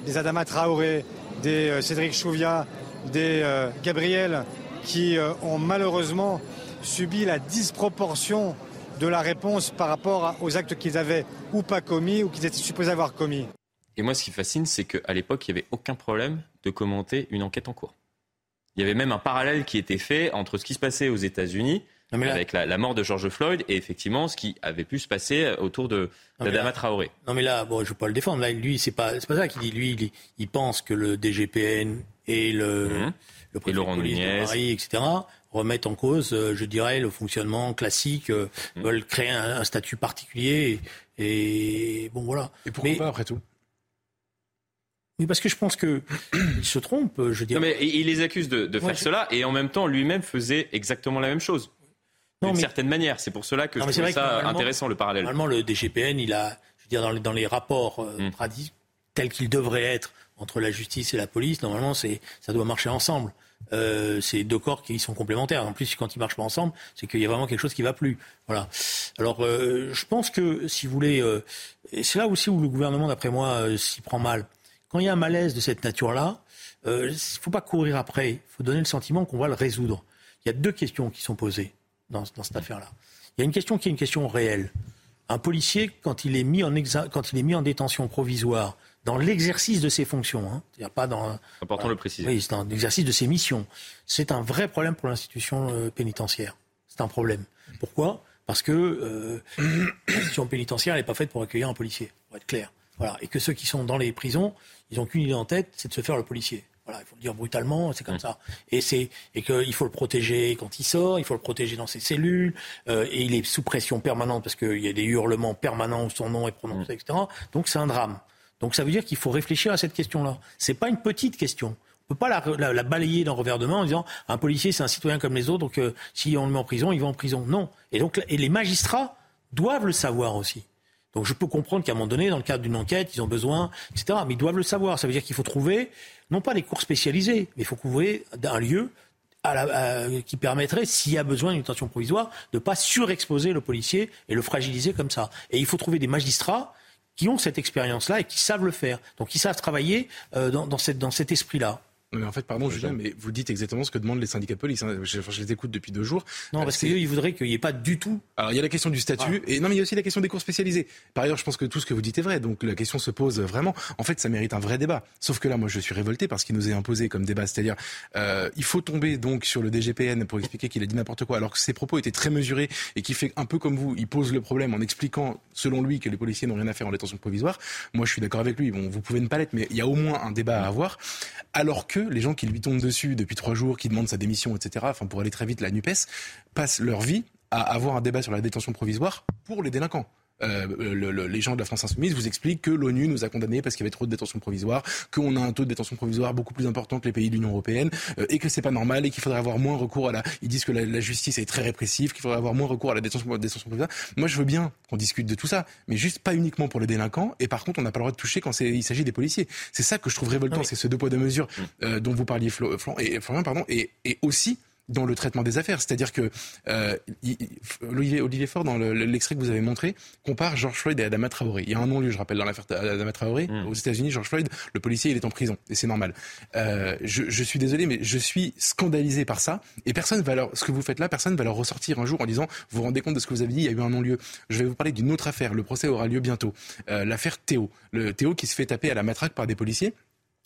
des Adama Traoré, des euh, Cédric Chouviat, des Gabriel, qui ont malheureusement subi la disproportion de la réponse par rapport aux actes qu'ils avaient ou pas commis ou qu'ils étaient supposés avoir commis.
Et moi, ce qui fascine, c'est qu'à l'époque, il n'y avait aucun problème de commenter une enquête en cours. Il y avait même un parallèle qui était fait entre ce qui se passait aux États-Unis avec la, mort de George Floyd et effectivement ce qui avait pu se passer autour de d'Adama Traoré.
Non mais là, bon, je ne veux pas le défendre. Là, lui, c'est pas, pas ça qu'il dit. Lui, il, pense que le DGPN et le, mmh. le préfet de police de Paris, etc., remettent en cause, euh, je dirais, le fonctionnement classique, euh, mm. veulent créer un, statut particulier. Et, bon, voilà.
Et pourquoi pas, après tout?
Oui, parce que je pense qu'il <clears throat> se trompe, je dirais.
Non, mais il les accuse de, faire cela, et en même temps, lui-même faisait exactement la même chose. D'une certaine manière. C'est pour cela que je trouve ça intéressant, le parallèle.
Normalement, le DGPN, il a, je veux dire, dans les, dans les rapports euh, mm. tels qu'ils devraient être entre la justice et la police, normalement, ça doit marcher ensemble. Euh, c'est deux corps qui sont complémentaires. En plus, quand ils marchent pas ensemble, c'est qu'il y a vraiment quelque chose qui va plus. Voilà. Alors, euh, je pense que, si vous voulez, euh, c'est là aussi où le gouvernement, d'après moi, s'y prend mal. Quand il y a un malaise de cette nature-là, il ne faut pas courir après. Il faut donner le sentiment qu'on va le résoudre. Il y a deux questions qui sont posées dans, cette affaire-là. Il y a une question qui est une question réelle. Un policier, quand il est mis en, quand il est mis en détention provisoire dans l'exercice de ses fonctions. Hein. A pas dans.
Important le préciser.
Oui, c'est un exercice de ses missions. C'est un vrai problème pour l'institution euh, pénitentiaire. C'est un problème. Pourquoi? Parce que euh, <coughs> l'institution pénitentiaire n'est pas faite pour accueillir un policier, pour être clair. Voilà. Et que ceux qui sont dans les prisons, ils n'ont qu'une idée en tête, c'est de se faire le policier. Voilà, il faut le dire brutalement, c'est comme ça. Et c'est et qu'il faut le protéger quand il sort, il faut le protéger dans ses cellules, euh, et il est sous pression permanente parce qu'il y a des hurlements permanents où son nom est prononcé, etc. Donc c'est un drame. Donc ça veut dire qu'il faut réfléchir à cette question-là. C'est pas une petite question. On peut pas la, balayer d'un revers de main en disant un policier c'est un citoyen comme les autres, donc euh, si on le met en prison, il va en prison. Non. Et donc et les magistrats doivent le savoir aussi. Donc je peux comprendre qu'à un moment donné, dans le cadre d'une enquête, ils ont besoin, etc. Mais ils doivent le savoir. Ça veut dire qu'il faut trouver, non pas des cours spécialisés, mais il faut trouver un lieu qui permettrait, s'il y a besoin d'une détention provisoire, de ne pas surexposer le policier et le fragiliser comme ça. Et il faut trouver des magistrats qui ont cette expérience-là et qui savent le faire. Donc ils savent travailler euh, dans, dans cet esprit-là.
Mais en fait, pardon, Julien, mais vous dites exactement ce que demandent les syndicats de police. Hein. Je, je, les écoute depuis deux jours.
Non, parce qu'eux, ils voudraient qu'il n'y ait pas du tout.
Alors, il y a la question du statut. Ah. Et non, mais il y a aussi la question des cours spécialisés. Par ailleurs, je pense que tout ce que vous dites est vrai. Donc, la question se pose vraiment. En fait, ça mérite un vrai débat. Sauf que là, moi, je suis révolté parce qu'il nous est imposé comme débat. C'est-à-dire, euh, il faut tomber donc sur le DGPN pour expliquer qu'il a dit n'importe quoi, alors que ses propos étaient très mesurés et qui fait un peu comme vous. Il pose le problème en expliquant, selon lui, que les policiers n'ont rien à faire en détention provisoire. Moi, je suis d'accord avec lui. Bon, vous pouvez ne pas l'être, mais il y a au moins un débat à avoir. Alors que les gens qui lui tombent dessus depuis trois jours, qui demandent sa démission, etc., enfin pour aller très vite, la NUPES, passent leur vie à avoir un débat sur la détention provisoire pour les délinquants. Les gens de la France insoumise vous expliquent que l'ONU nous a condamnés parce qu'il y avait trop de détention provisoire, qu'on a un taux de détention provisoire beaucoup plus important que les pays de l'Union européenne et que c'est pas normal et qu'il faudrait avoir moins recours à la. Ils disent que la, justice est très répressive, qu'il faudrait avoir moins recours à la détention, détention provisoire. Moi, je veux bien qu'on discute de tout ça, mais juste pas uniquement pour les délinquants. Et par contre, on n'a pas le droit de toucher quand il s'agit des policiers. C'est ça que je trouve révoltant, c'est ce deux poids deux mesures mm. dont vous parliez, Florian, et, Florian, pardon, et, et aussi dans le traitement des affaires. C'est-à-dire que euh, Olivier, Olivier Faure, dans l'extrait que vous avez montré, compare George Floyd et Adama Traoré. Il y a un non-lieu, je rappelle, dans l'affaire Adama Traoré. Mm. Aux États-Unis, George Floyd, le policier, il est en prison. Et c'est normal. Euh, je, je, suis désolé, mais je suis scandalisé par ça. Et personne va leur, ce que vous faites là, personne va leur ressortir un jour en disant, vous vous rendez compte de ce que vous avez dit, il y a eu un non-lieu. Je vais vous parler d'une autre affaire. Le procès aura lieu bientôt. Euh, l'affaire Théo. Le Théo qui se fait taper à la matraque par des policiers.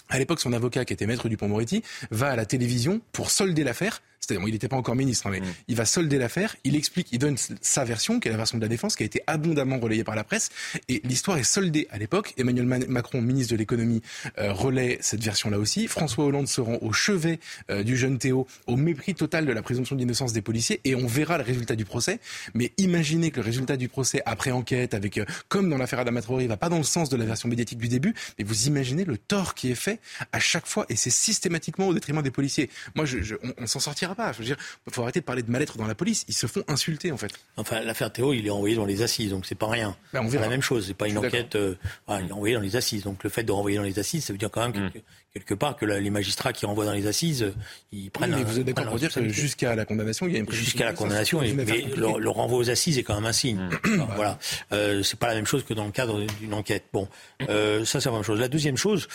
À l'époque, son avocat, qui était maître du Pont-Moretti, va à la télévision pour solder l'affaire c'est-à-dire, il n'était pas encore ministre, hein, mais mm. il va solder l'affaire. Il explique, il donne sa version, qui est la version de la défense, qui a été abondamment relayée par la presse. Et l'histoire est soldée à l'époque. Emmanuel Macron, ministre de l'économie, euh, relaie cette version-là aussi. François Hollande se rend au chevet euh, du jeune Théo, au mépris total de la présomption d'innocence des policiers, et on verra le résultat du procès. Mais imaginez que le résultat du procès après enquête, avec euh, comme dans l'affaire Adama Traoré, va pas dans le sens de la version médiatique du début. Mais vous imaginez le tort qui est fait à chaque fois, et c'est systématiquement au détriment des policiers. Moi, je, on, on s'en sortira pas. Je veux dire, il faut arrêter de parler de mal-être dans la police. Ils se font insulter, en fait.
Enfin, l'affaire Théo, il est envoyé dans les assises, donc c'est pas rien. Ben, c'est la même chose. C'est pas une enquête. Euh, il est envoyé dans les assises. Donc le fait de renvoyer dans les assises, ça veut dire quand même mm. quelque, part que les magistrats qui renvoient dans les assises, ils prennent.
mais vous êtes d'accord pour dire que jusqu'à la condamnation, il y a une
Jusqu'à la condamnation, mais le, renvoi aux assises est quand même un signe. Mm. voilà. Euh, c'est pas la même chose que dans le cadre d'une enquête. Bon, euh, ça c'est la même chose. La deuxième chose.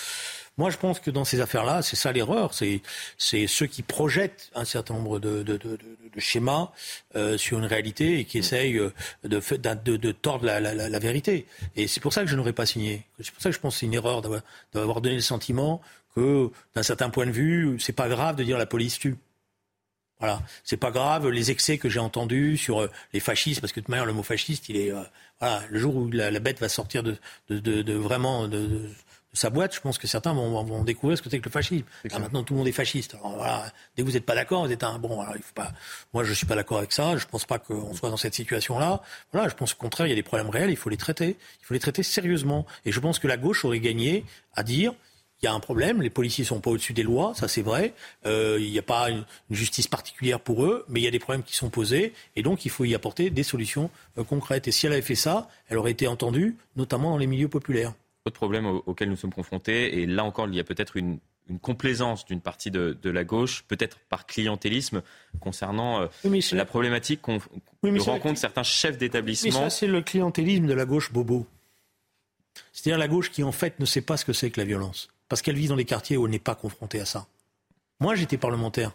Moi, je pense que dans ces affaires-là, c'est ça l'erreur. C'est, c'est ceux qui projettent un certain nombre de, de, de, de schémas euh, sur une réalité et qui essayent euh, de, de, de tordre la, la, la, vérité. Et c'est pour ça que je n'aurais pas signé. C'est pour ça que je pense que c'est une erreur d'avoir, d'avoir donné le sentiment que, d'un certain point de vue, c'est pas grave de dire la police tue. Voilà, c'est pas grave les excès que j'ai entendus sur euh, les fascistes, parce que de toute manière le mot fasciste, il est voilà, le jour où la, la bête va sortir de, de, de, de vraiment de, sa boîte, je pense que certains vont, vont découvrir ce que c'est que le fascisme. maintenant, tout le monde est fasciste. Alors, voilà, dès que vous n'êtes pas d'accord, vous êtes un bon. Alors, il faut pas. Moi, je suis pas d'accord avec ça. Je pense pas qu'on soit dans cette situation-là. Voilà, je pense au contraire, il y a des problèmes réels. Il faut les traiter. Il faut les traiter sérieusement. Et je pense que la gauche aurait gagné à dire il y a un problème, les policiers sont pas au-dessus des lois, ça c'est vrai. Euh, il n'y a pas une, justice particulière pour eux, mais il y a des problèmes qui sont posés, et donc il faut y apporter des solutions euh, concrètes. Et si elle avait fait ça, elle aurait été entendue, notamment dans les milieux populaires
autre problème auquel nous sommes confrontés, et là encore, il y a peut-être une, complaisance d'une partie de, la gauche, peut-être par clientélisme, concernant euh, la problématique qu'on rencontre certains chefs d'établissement.
Mais ça, c'est le clientélisme de la gauche bobo. C'est-à-dire la gauche qui, en fait, ne sait pas ce que c'est que la violence. Parce qu'elle vit dans des quartiers où elle n'est pas confrontée à ça. Moi, j'étais parlementaire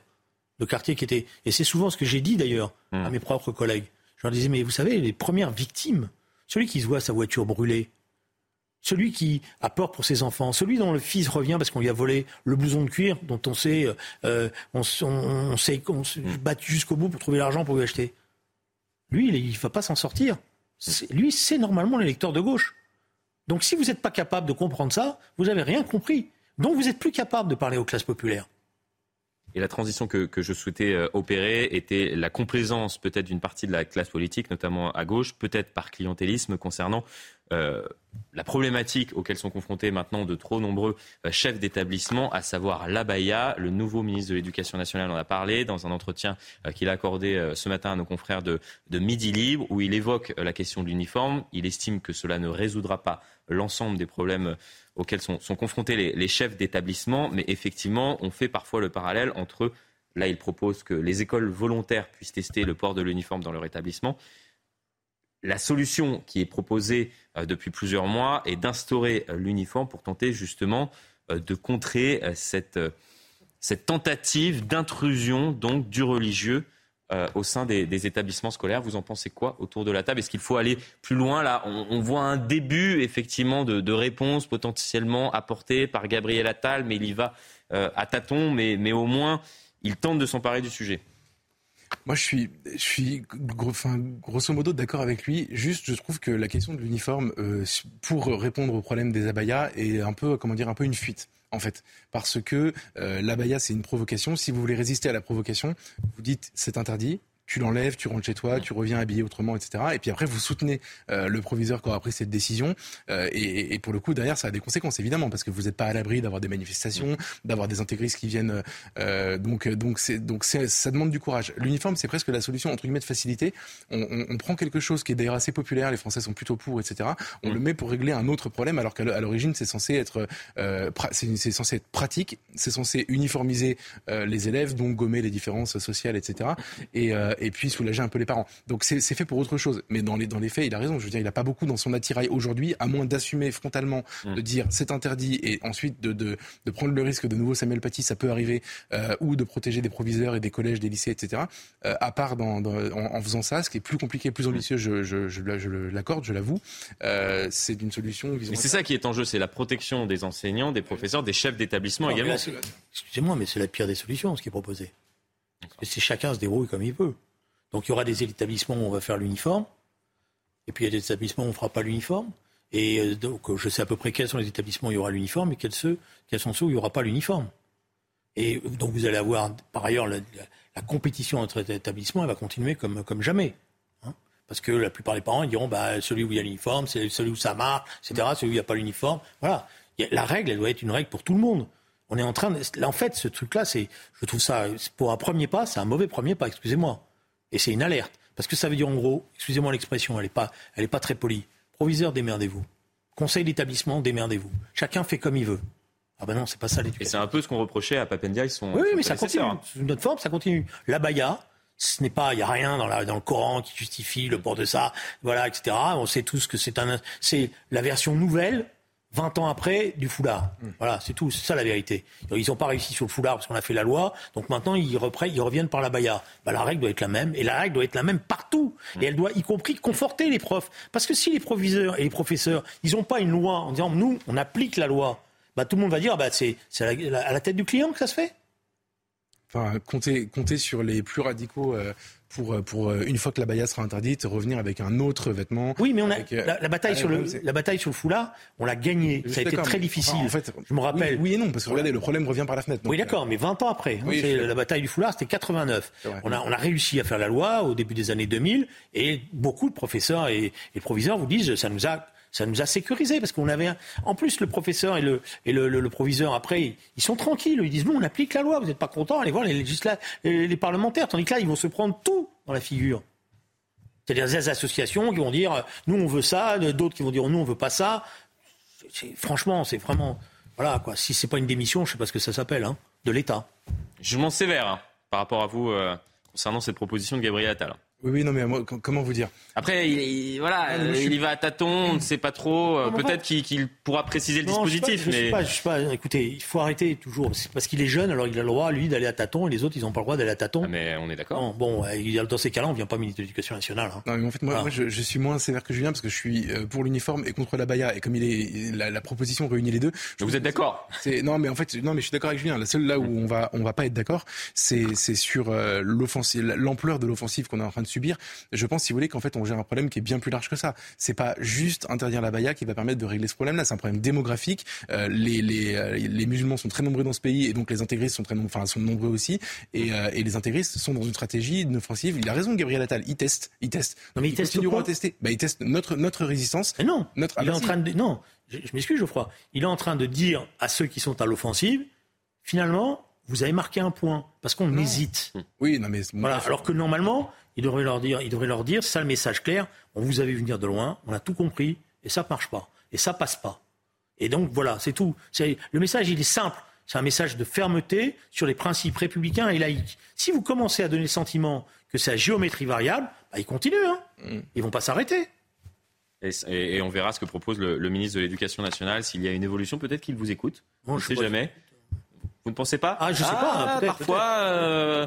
de quartiers qui étaient. Et c'est souvent ce que j'ai dit, d'ailleurs, à hmm. mes propres collègues. Je leur disais, mais vous savez, les premières victimes, celui qui se voit sa voiture brûlée, celui qui a peur pour ses enfants, celui dont le fils revient parce qu'on lui a volé le blouson de cuir dont on s'est euh, on, on, s'est battu jusqu'au bout pour trouver l'argent pour lui acheter. Lui, il ne va pas s'en sortir. Lui, c'est normalement l'électeur de gauche. Donc si vous n'êtes pas capable de comprendre ça, vous n'avez rien compris. Donc vous n'êtes plus capable de parler aux classes populaires.
Et la transition que, je souhaitais euh, opérer était la complaisance peut-être d'une partie de la classe politique, notamment à gauche, peut-être par clientélisme concernant euh, la problématique auxquelles sont confrontés maintenant de trop nombreux euh, chefs d'établissement, à savoir l'abaya. Le nouveau ministre de l'Éducation nationale en a parlé dans un entretien qu'il a accordé ce matin à nos confrères de, de Midi Libre, où il évoque la question de l'uniforme. Il estime que cela ne résoudra pas l'ensemble des problèmes auxquels sont, confrontés les, chefs d'établissement. Mais effectivement, on fait parfois le parallèle entre, là, il propose que les écoles volontaires puissent tester le port de l'uniforme dans leur établissement. La solution qui est proposée euh, depuis plusieurs mois est d'instaurer euh, l'uniforme pour tenter justement euh, de contrer cette, cette tentative d'intrusion donc du religieux euh, au sein des, établissements scolaires. Vous en pensez quoi autour de la table? Est-ce qu'il faut aller plus loin Là, on, voit un début effectivement de, réponse potentiellement apportée par Gabriel Attal, mais il y va euh, à tâtons, mais, mais au moins il tente de s'emparer du sujet.
Moi, je suis, je suis grosso modo d'accord avec lui. Juste, je trouve que la question de l'uniforme, euh, pour répondre au problème des abayas, est un peu, comment dire, un peu une fuite en fait. Parce que euh, l'abaya, c'est une provocation. Si vous voulez résister à la provocation, vous dites c'est interdit. Tu l'enlèves, tu rentres chez toi, tu reviens habillé autrement, etc. Et puis après, vous soutenez euh, le proviseur qui aura pris cette décision. Euh, et, et, pour le coup, derrière, ça a des conséquences, évidemment, parce que vous n'êtes pas à l'abri d'avoir des manifestations, d'avoir des intégristes qui viennent. Euh, donc, donc, c'est, donc c'est, ça demande du courage. L'uniforme, c'est presque la solution, entre guillemets, de facilité. On, on, on, prend quelque chose qui est d'ailleurs assez populaire, les Français sont plutôt pour, etc. On le met pour régler un autre problème, alors qu'à l'origine, c'est censé être, euh, c'est, c'est censé être pratique, c'est censé uniformiser euh, les élèves, donc gommer les différences sociales, etc. Et, euh, et puis soulager un peu les parents. Donc c'est fait pour autre chose. Mais dans les, dans les faits, il a raison. Je veux dire, il n'a pas beaucoup dans son attirail aujourd'hui, à moins d'assumer frontalement,
Mm.
de dire c'est interdit et ensuite de, de, de, prendre le risque de nouveau Samuel Paty, ça peut arriver, euh, ou de protéger des proviseurs et des collèges, des lycées, etc. Euh, à part dans, dans, en, en, faisant ça, ce qui est plus compliqué, plus ambitieux, je, je, je, je l'accorde, je l'avoue, euh, c'est une solution.
Mais c'est ça qui est en jeu, c'est la protection des enseignants, des professeurs, des chefs d'établissement également.
Excusez-moi, mais c'est la pire des solutions, ce qui est proposé. C'est chacun se débrouille comme il peut. Donc il y aura des établissements où on va faire l'uniforme, et puis il y a des établissements où on ne fera pas l'uniforme. Et donc je sais à peu près quels sont les établissements où il y aura l'uniforme et quels, ceux, quels sont ceux où il n'y aura pas l'uniforme. Et donc vous allez avoir, par ailleurs, la, compétition entre établissements, elle va continuer comme, comme jamais. Hein Parce que la plupart des parents diront, bah, celui où il y a l'uniforme, c'est celui où ça marche, etc., celui où il n'y a pas l'uniforme. Voilà. La règle, elle doit être une règle pour tout le monde. On est en train de... En fait, ce truc-là, c'est, je trouve ça, pour un premier pas, c'est un mauvais premier pas, excusez-moi. Et c'est une alerte. Parce que ça veut dire, en gros, excusez-moi l'expression, elle n'est pas, elle est pas très polie. Proviseur, démerdez-vous. Conseil d'établissement, démerdez-vous. Chacun fait comme il veut. Ah ben non, c'est pas ça l'éducation.
Et c'est un peu ce qu'on reprochait à Papendia, son.
Oui, mais ça continue. Sous notre forme, ça continue. La baya, ce n'est pas, il n'y a rien dans, la, dans le Coran qui justifie le port de ça, voilà, etc. On sait tous que c'est un, c'est la version nouvelle 20 ans après, du foulard. Mmh. Voilà, c'est tout, c'est ça la vérité. Ils n'ont pas réussi sur le foulard parce qu'on a fait la loi, donc maintenant ils, reprennent, ils reviennent par la baya. Bah, la règle doit être la même, et la règle doit être la même partout. Mmh. Et elle doit, y compris, conforter les profs. Parce que si les proviseurs et les professeurs, ils n'ont pas une loi en disant, nous, on applique la loi, bah, tout le monde va dire, bah, c'est à la, à la tête du client que ça se fait.
Enfin, compter, compter sur les plus radicaux euh, pour, pour une fois que la baya sera interdite, revenir avec un autre vêtement.
Oui, mais on a
avec,
la, la, bataille sur le la bataille sur le foulard, on l'a gagnée. Ça a été très difficile.
Enfin, en fait,
je me rappelle.
Oui, oui, et non, parce que regardez, le problème revient par la fenêtre.
Donc, oui, d'accord, mais 20 ans après, oui, la bataille du foulard, c'était 89. On a on a réussi à faire la loi au début des années 2000, et beaucoup de professeurs et, et proviseurs vous disent, ça nous a ça nous a sécurisé parce qu'on avait en plus le professeur et le et le, proviseur après ils sont tranquilles. Ils disent nous on applique la loi vous n'êtes pas content allez voir les législateurs parlementaires. Tandis que là ils vont se prendre tout dans la figure. C'est-à-dire des associations qui vont dire nous on veut ça d'autres qui vont dire nous on veut pas ça. Franchement c'est vraiment voilà quoi. Si c'est pas une démission je sais pas ce que ça s'appelle hein, de l'État.
Je m'en sévère hein, par rapport à vous euh, concernant cette proposition de Gabriel Attal
oui, oui, non, mais moi, comment vous dire?
Après, il, il voilà, ah, il y va à tâtons, on ne sait pas trop. Euh, Peut-être qu'il qu pourra préciser le
non,
dispositif.
Je
mais...
sais pas, je sais pas, écoutez, il faut arrêter toujours. C'est parce qu'il est jeune, alors il a le droit, lui, d'aller à tâtons, et les autres, ils n'ont pas le droit d'aller à tâtons.
Ah, mais on est d'accord.
Bon, dans ces cas-là, on ne vient pas ministre de l'Éducation nationale. Hein.
Non, mais en fait, moi, voilà. moi je, je, suis moins sévère que Julien parce que je suis pour l'uniforme et contre la baya. Et comme il est, la, la proposition réunit les deux.
vous êtes d'accord?
Non, mais en fait, non, mais je suis d'accord avec Julien. La seule là où on va, on va pas être d'accord, c'est sur euh, l'offensive, l'ampleur de l'offensive qu'on est en train de subir. Je pense, si vous voulez, qu'en fait, on gère un problème qui est bien plus large que ça. C'est pas juste interdire la baya qui va permettre de régler ce problème-là. C'est un problème démographique. Euh, les, les, euh, les, musulmans sont très nombreux dans ce pays et donc les intégristes sont très nombreux, enfin, sont nombreux aussi. Et, euh, et les intégristes sont dans une stratégie offensive. Il a raison, Gabriel Attal. Il teste, il teste.
Non, mais il teste quoi
à tester. Bah, il teste notre, notre résistance.
Mais non.
Notre,
il est en train de, non. Je, je m'excuse, Geoffroy. Il est en train de dire à ceux qui sont à l'offensive, finalement, vous avez marqué un point parce qu'on hésite.
Oui, non mais
voilà. Alors que normalement, il devrait leur dire, il devrait leur dire, ça le message clair. On vous avait vu venir de loin, on a tout compris et ça marche pas et ça passe pas. Et donc voilà, c'est tout. C'est le message, il est simple. C'est un message de fermeté sur les principes républicains et laïques. Si vous commencez à donner le sentiment que c'est à géométrie variable, bah, ils continuent. Hein. Mm. Ils vont pas s'arrêter.
Et, et, et, on verra ce que propose le, le ministre de l'Éducation nationale. S'il y a une évolution, peut-être qu'il vous écoute.
Bon,
on ne sait jamais. Vous ne pensez pas
Ah, je sais
ah,
pas.
Parfois, euh,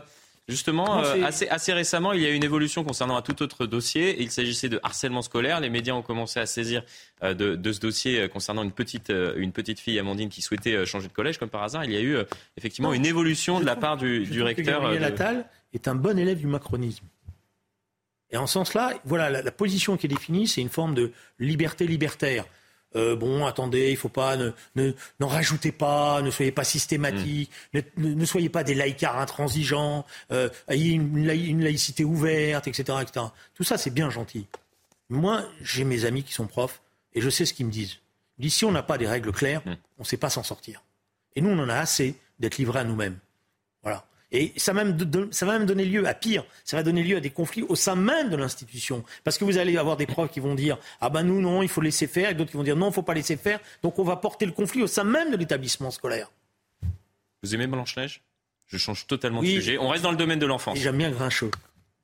justement, euh, assez, assez, récemment, il y a eu une évolution concernant un tout autre dossier. Il s'agissait de harcèlement scolaire. Les médias ont commencé à saisir euh, de, de, ce dossier concernant une petite, une petite fille, Amandine, qui souhaitait changer de collège, comme par hasard. Il y a eu effectivement
non,
une évolution de la part du, du recteur.
Que Gabriel Attal est un bon élève du macronisme. Et en ce sens-là, voilà, la, la, position qui est définie, c'est une forme de liberté libertaire. Euh, bon, attendez, il faut pas, ne, ne, n'en rajoutez pas, ne soyez pas systématique, ne, ne, soyez pas des laïcars intransigeants, euh, ayez une, une, laïcité ouverte, etc., etc. Tout ça, c'est bien gentil. Moi, j'ai mes amis qui sont profs et je sais ce qu'ils me disent. Ils disent si on n'a pas des règles claires, mm. on ne sait pas s'en sortir. Et nous, on en a assez d'être livrés à nous-mêmes. Et ça, même, ça va même donner lieu à pire, ça va donner lieu à des conflits au sein même de l'institution. Parce que vous allez avoir des profs qui vont dire Ah ben nous, non, il faut laisser faire, et d'autres qui vont dire Non, il ne faut pas laisser faire. Donc on va porter le conflit au sein même de l'établissement scolaire.
Vous aimez Blanche-Neige? Je change totalement de sujet. On reste dans le domaine de l'enfance.
J'aime bien Grincheux.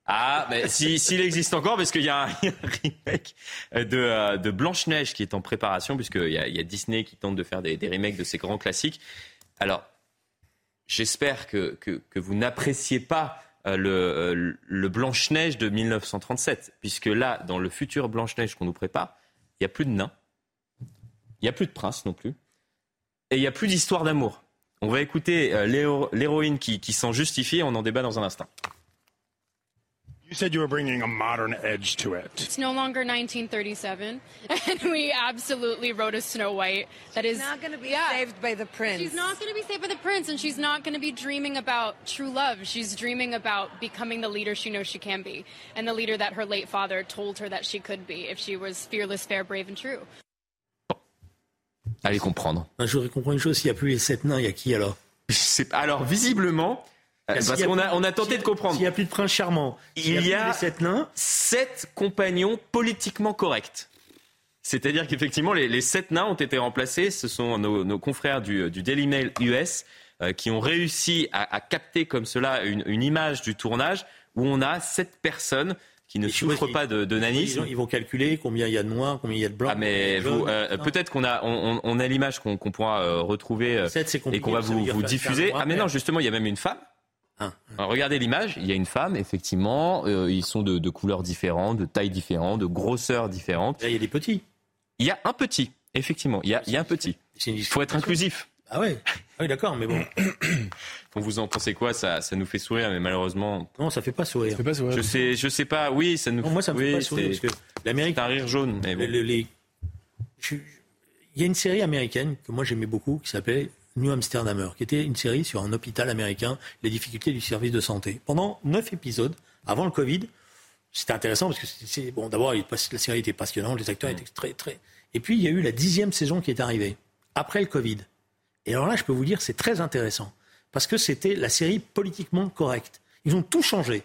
Ah, mais s'il existe encore, parce qu'il <laughs> y, a un remake de, euh, de Blanche-Neige qui est en préparation, puisqu'il y, a, y a Disney qui tente de faire des, des remakes de ces grands classiques. Alors, j'espère que, que, vous n'appréciez pas euh, le, euh, le Blanche-Neige de 1937, puisque là, dans le futur Blanche-Neige qu'on nous prépare, il n'y a plus de nains, il n'y a plus de prince non plus, et il n'y a plus d'histoire d'amour. On va écouter euh, l'héroïne qui, qui s'en justifie, on en débat dans un instant.
You said you were bringing a modern edge to it.
It's no longer 1937, <laughs> and we absolutely wrote a Snow White that
she's
is
not going to be yeah, saved by the prince.
She's not going to be saved by the prince, and she's not going to be dreaming about true love. She's dreaming about becoming the leader she knows she can be, and the leader that her late father told her that she could be if she was fearless, fair, brave, and true.
Allez comprendre.
Je voudrais comprendre une chose. S'il n'y a plus les sept nains, il y a qui alors
Alors visiblement. Euh, parce qu'on a, on a tenté de comprendre.
S'il n'y a plus de prince charmant,
il y a, sept nains, sept compagnons politiquement corrects. C'est-à-dire qu'effectivement, les, sept nains ont été remplacés. Ce sont nos, confrères du, Daily Mail US euh, qui ont réussi à, capter comme cela une, image du tournage où on a sept personnes qui ne souffrent pas de, de nanisme.
Ils vont calculer combien il y a de noirs, combien il y a de blancs.
Ah mais euh, peut-être qu'on a on, a l'image qu'on pourra retrouver et qu'on va vous, vous diffuser. Ah mais non, justement, il y a même une femme ah, regardez l'image, il y a une femme, effectivement, euh, ils sont de, couleurs différentes, de tailles différentes, de grosseurs différentes.
il y a des petits.
Il y a un petit, effectivement, il y a, il y a un petit. Il faut être inclusif.
Ah ouais ah oui, d'accord, mais bon. <coughs>
vous en pensez quoi ça, ça nous fait sourire, mais malheureusement.
Non, ça fait pas sourire. Ça
fait pas sourire.
Je sais, je sais pas. Oui, ça nous.
moi, ça me fait pas sourire parce que
l'Amérique. C'est un rire jaune. Mais
Il y a une série américaine que moi j'aimais beaucoup qui s'appelait New Amsterdamer, qui était une série sur un hôpital américain, les difficultés du service de santé. Pendant neuf épisodes, avant le Covid, c'était intéressant parce que c'est bon. D'abord, la série était passionnante, les acteurs étaient très très. Et puis il y a eu la dixième saison qui est arrivée après le Covid. Et alors là, je peux vous dire, c'est très intéressant parce que c'était la série politiquement correcte. Ils ont tout changé.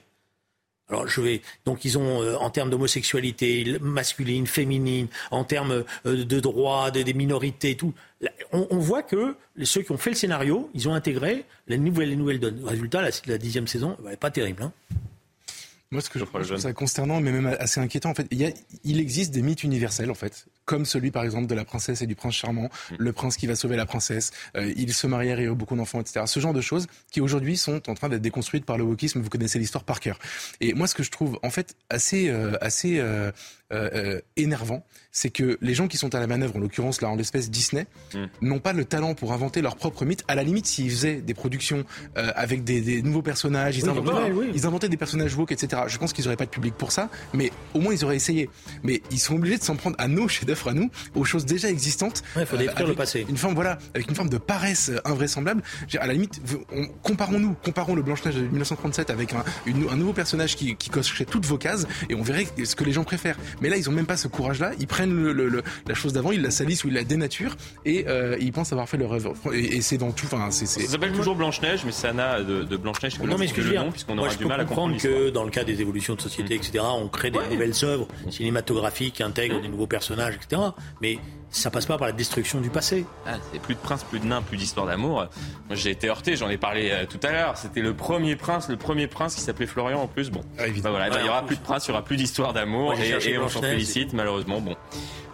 Alors je vais donc ils ont euh, en termes d'homosexualité masculine, féminine, en termes euh, de droits des minorités, tout. On, voit que ceux qui ont fait le scénario, ils ont intégré les nouvelles les nouvelles donnes. Résultat, la, la dixième saison, n'est pas terrible. Hein.
Moi, ce que je, trouve ça consternant, mais même assez inquiétant, en fait, il, y a, il existe des mythes universels, en fait, comme celui, par exemple, de la princesse et du prince charmant, mm. le prince qui va sauver la princesse, euh, ils se marièrent et ont beaucoup d'enfants, etc. Ce genre de choses qui aujourd'hui sont en train d'être déconstruites par le wokisme. Vous connaissez l'histoire par cœur. Et moi, ce que je trouve, en fait, assez, euh, assez euh, euh, énervant, c'est que les gens qui sont à la manœuvre, en l'occurrence là en l'espèce Disney, mm. n'ont pas le talent pour inventer leur propre mythe. À la limite, s'ils faisaient des productions avec des, des, nouveaux personnages, ils, inventaient, ils, inventaient, des personnages woke, etc. Je pense qu'ils n'auraient pas de public pour ça, mais au moins ils auraient essayé. Mais ils sont obligés de s'en prendre à nos chefs-d'œuvre à nous, aux choses déjà existantes.
Il faut détruire le passé.
Une forme, voilà, avec une forme de paresse invraisemblable. À la limite, comparons-nous, comparons le Blanche-Neige de 1937 avec un, un nouveau personnage qui, qui cocherait toutes vos cases, et on verrait ce que les gens préfèrent. Mais là, ils ont même pas ce courage-là. Ils prennent le, la chose d'avant, ils la salissent ou ils la dénaturent, et euh, ils pensent avoir fait leur œuvre. Et, c'est dans tout. Enfin, c'est. Ça
s'appelle toujours Blanche-Neige, mais ça n'a de, de Blanche-Neige que,
non, mais ce que je nom, puisqu'on aura du mal à comprendre que dans le cas des évolutions de société, etc., on crée des nouvelles œuvres cinématographiques qui intègrent des nouveaux personnages, etc. Mais ça passe pas par la destruction du passé.
Ah, c'est plus de prince, plus de nains, plus d'histoire d'amour. J'ai été heurté, j'en ai parlé euh, tout à l'heure. C'était le premier prince, le premier prince qui s'appelait Florian en plus. Bon, ah, voilà, il y aura plus de prince, il y aura plus d'histoire d'amour et, on s'en félicite malheureusement. Bon,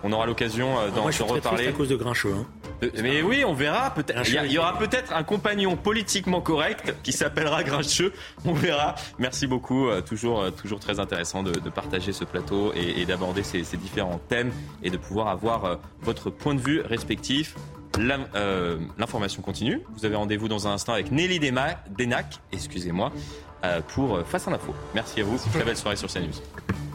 on aura l'occasion euh, d'en reparler.
à cause de Grincheux. Hein.
Euh, mais oui, on verra. Peut-être. Il y, aura peut-être un compagnon politiquement correct qui s'appellera Grincheux. On verra. Merci beaucoup. toujours, toujours très intéressant de, partager ce plateau et, d'aborder ces, ces, différents thèmes et de pouvoir avoir votre point de vue respectif. Euh, l'information continue. Vous avez rendez-vous dans un instant avec Nelly Denac, excusez-moi, euh, pour Face à l'info. Merci à vous. Très belle soirée sur CNews.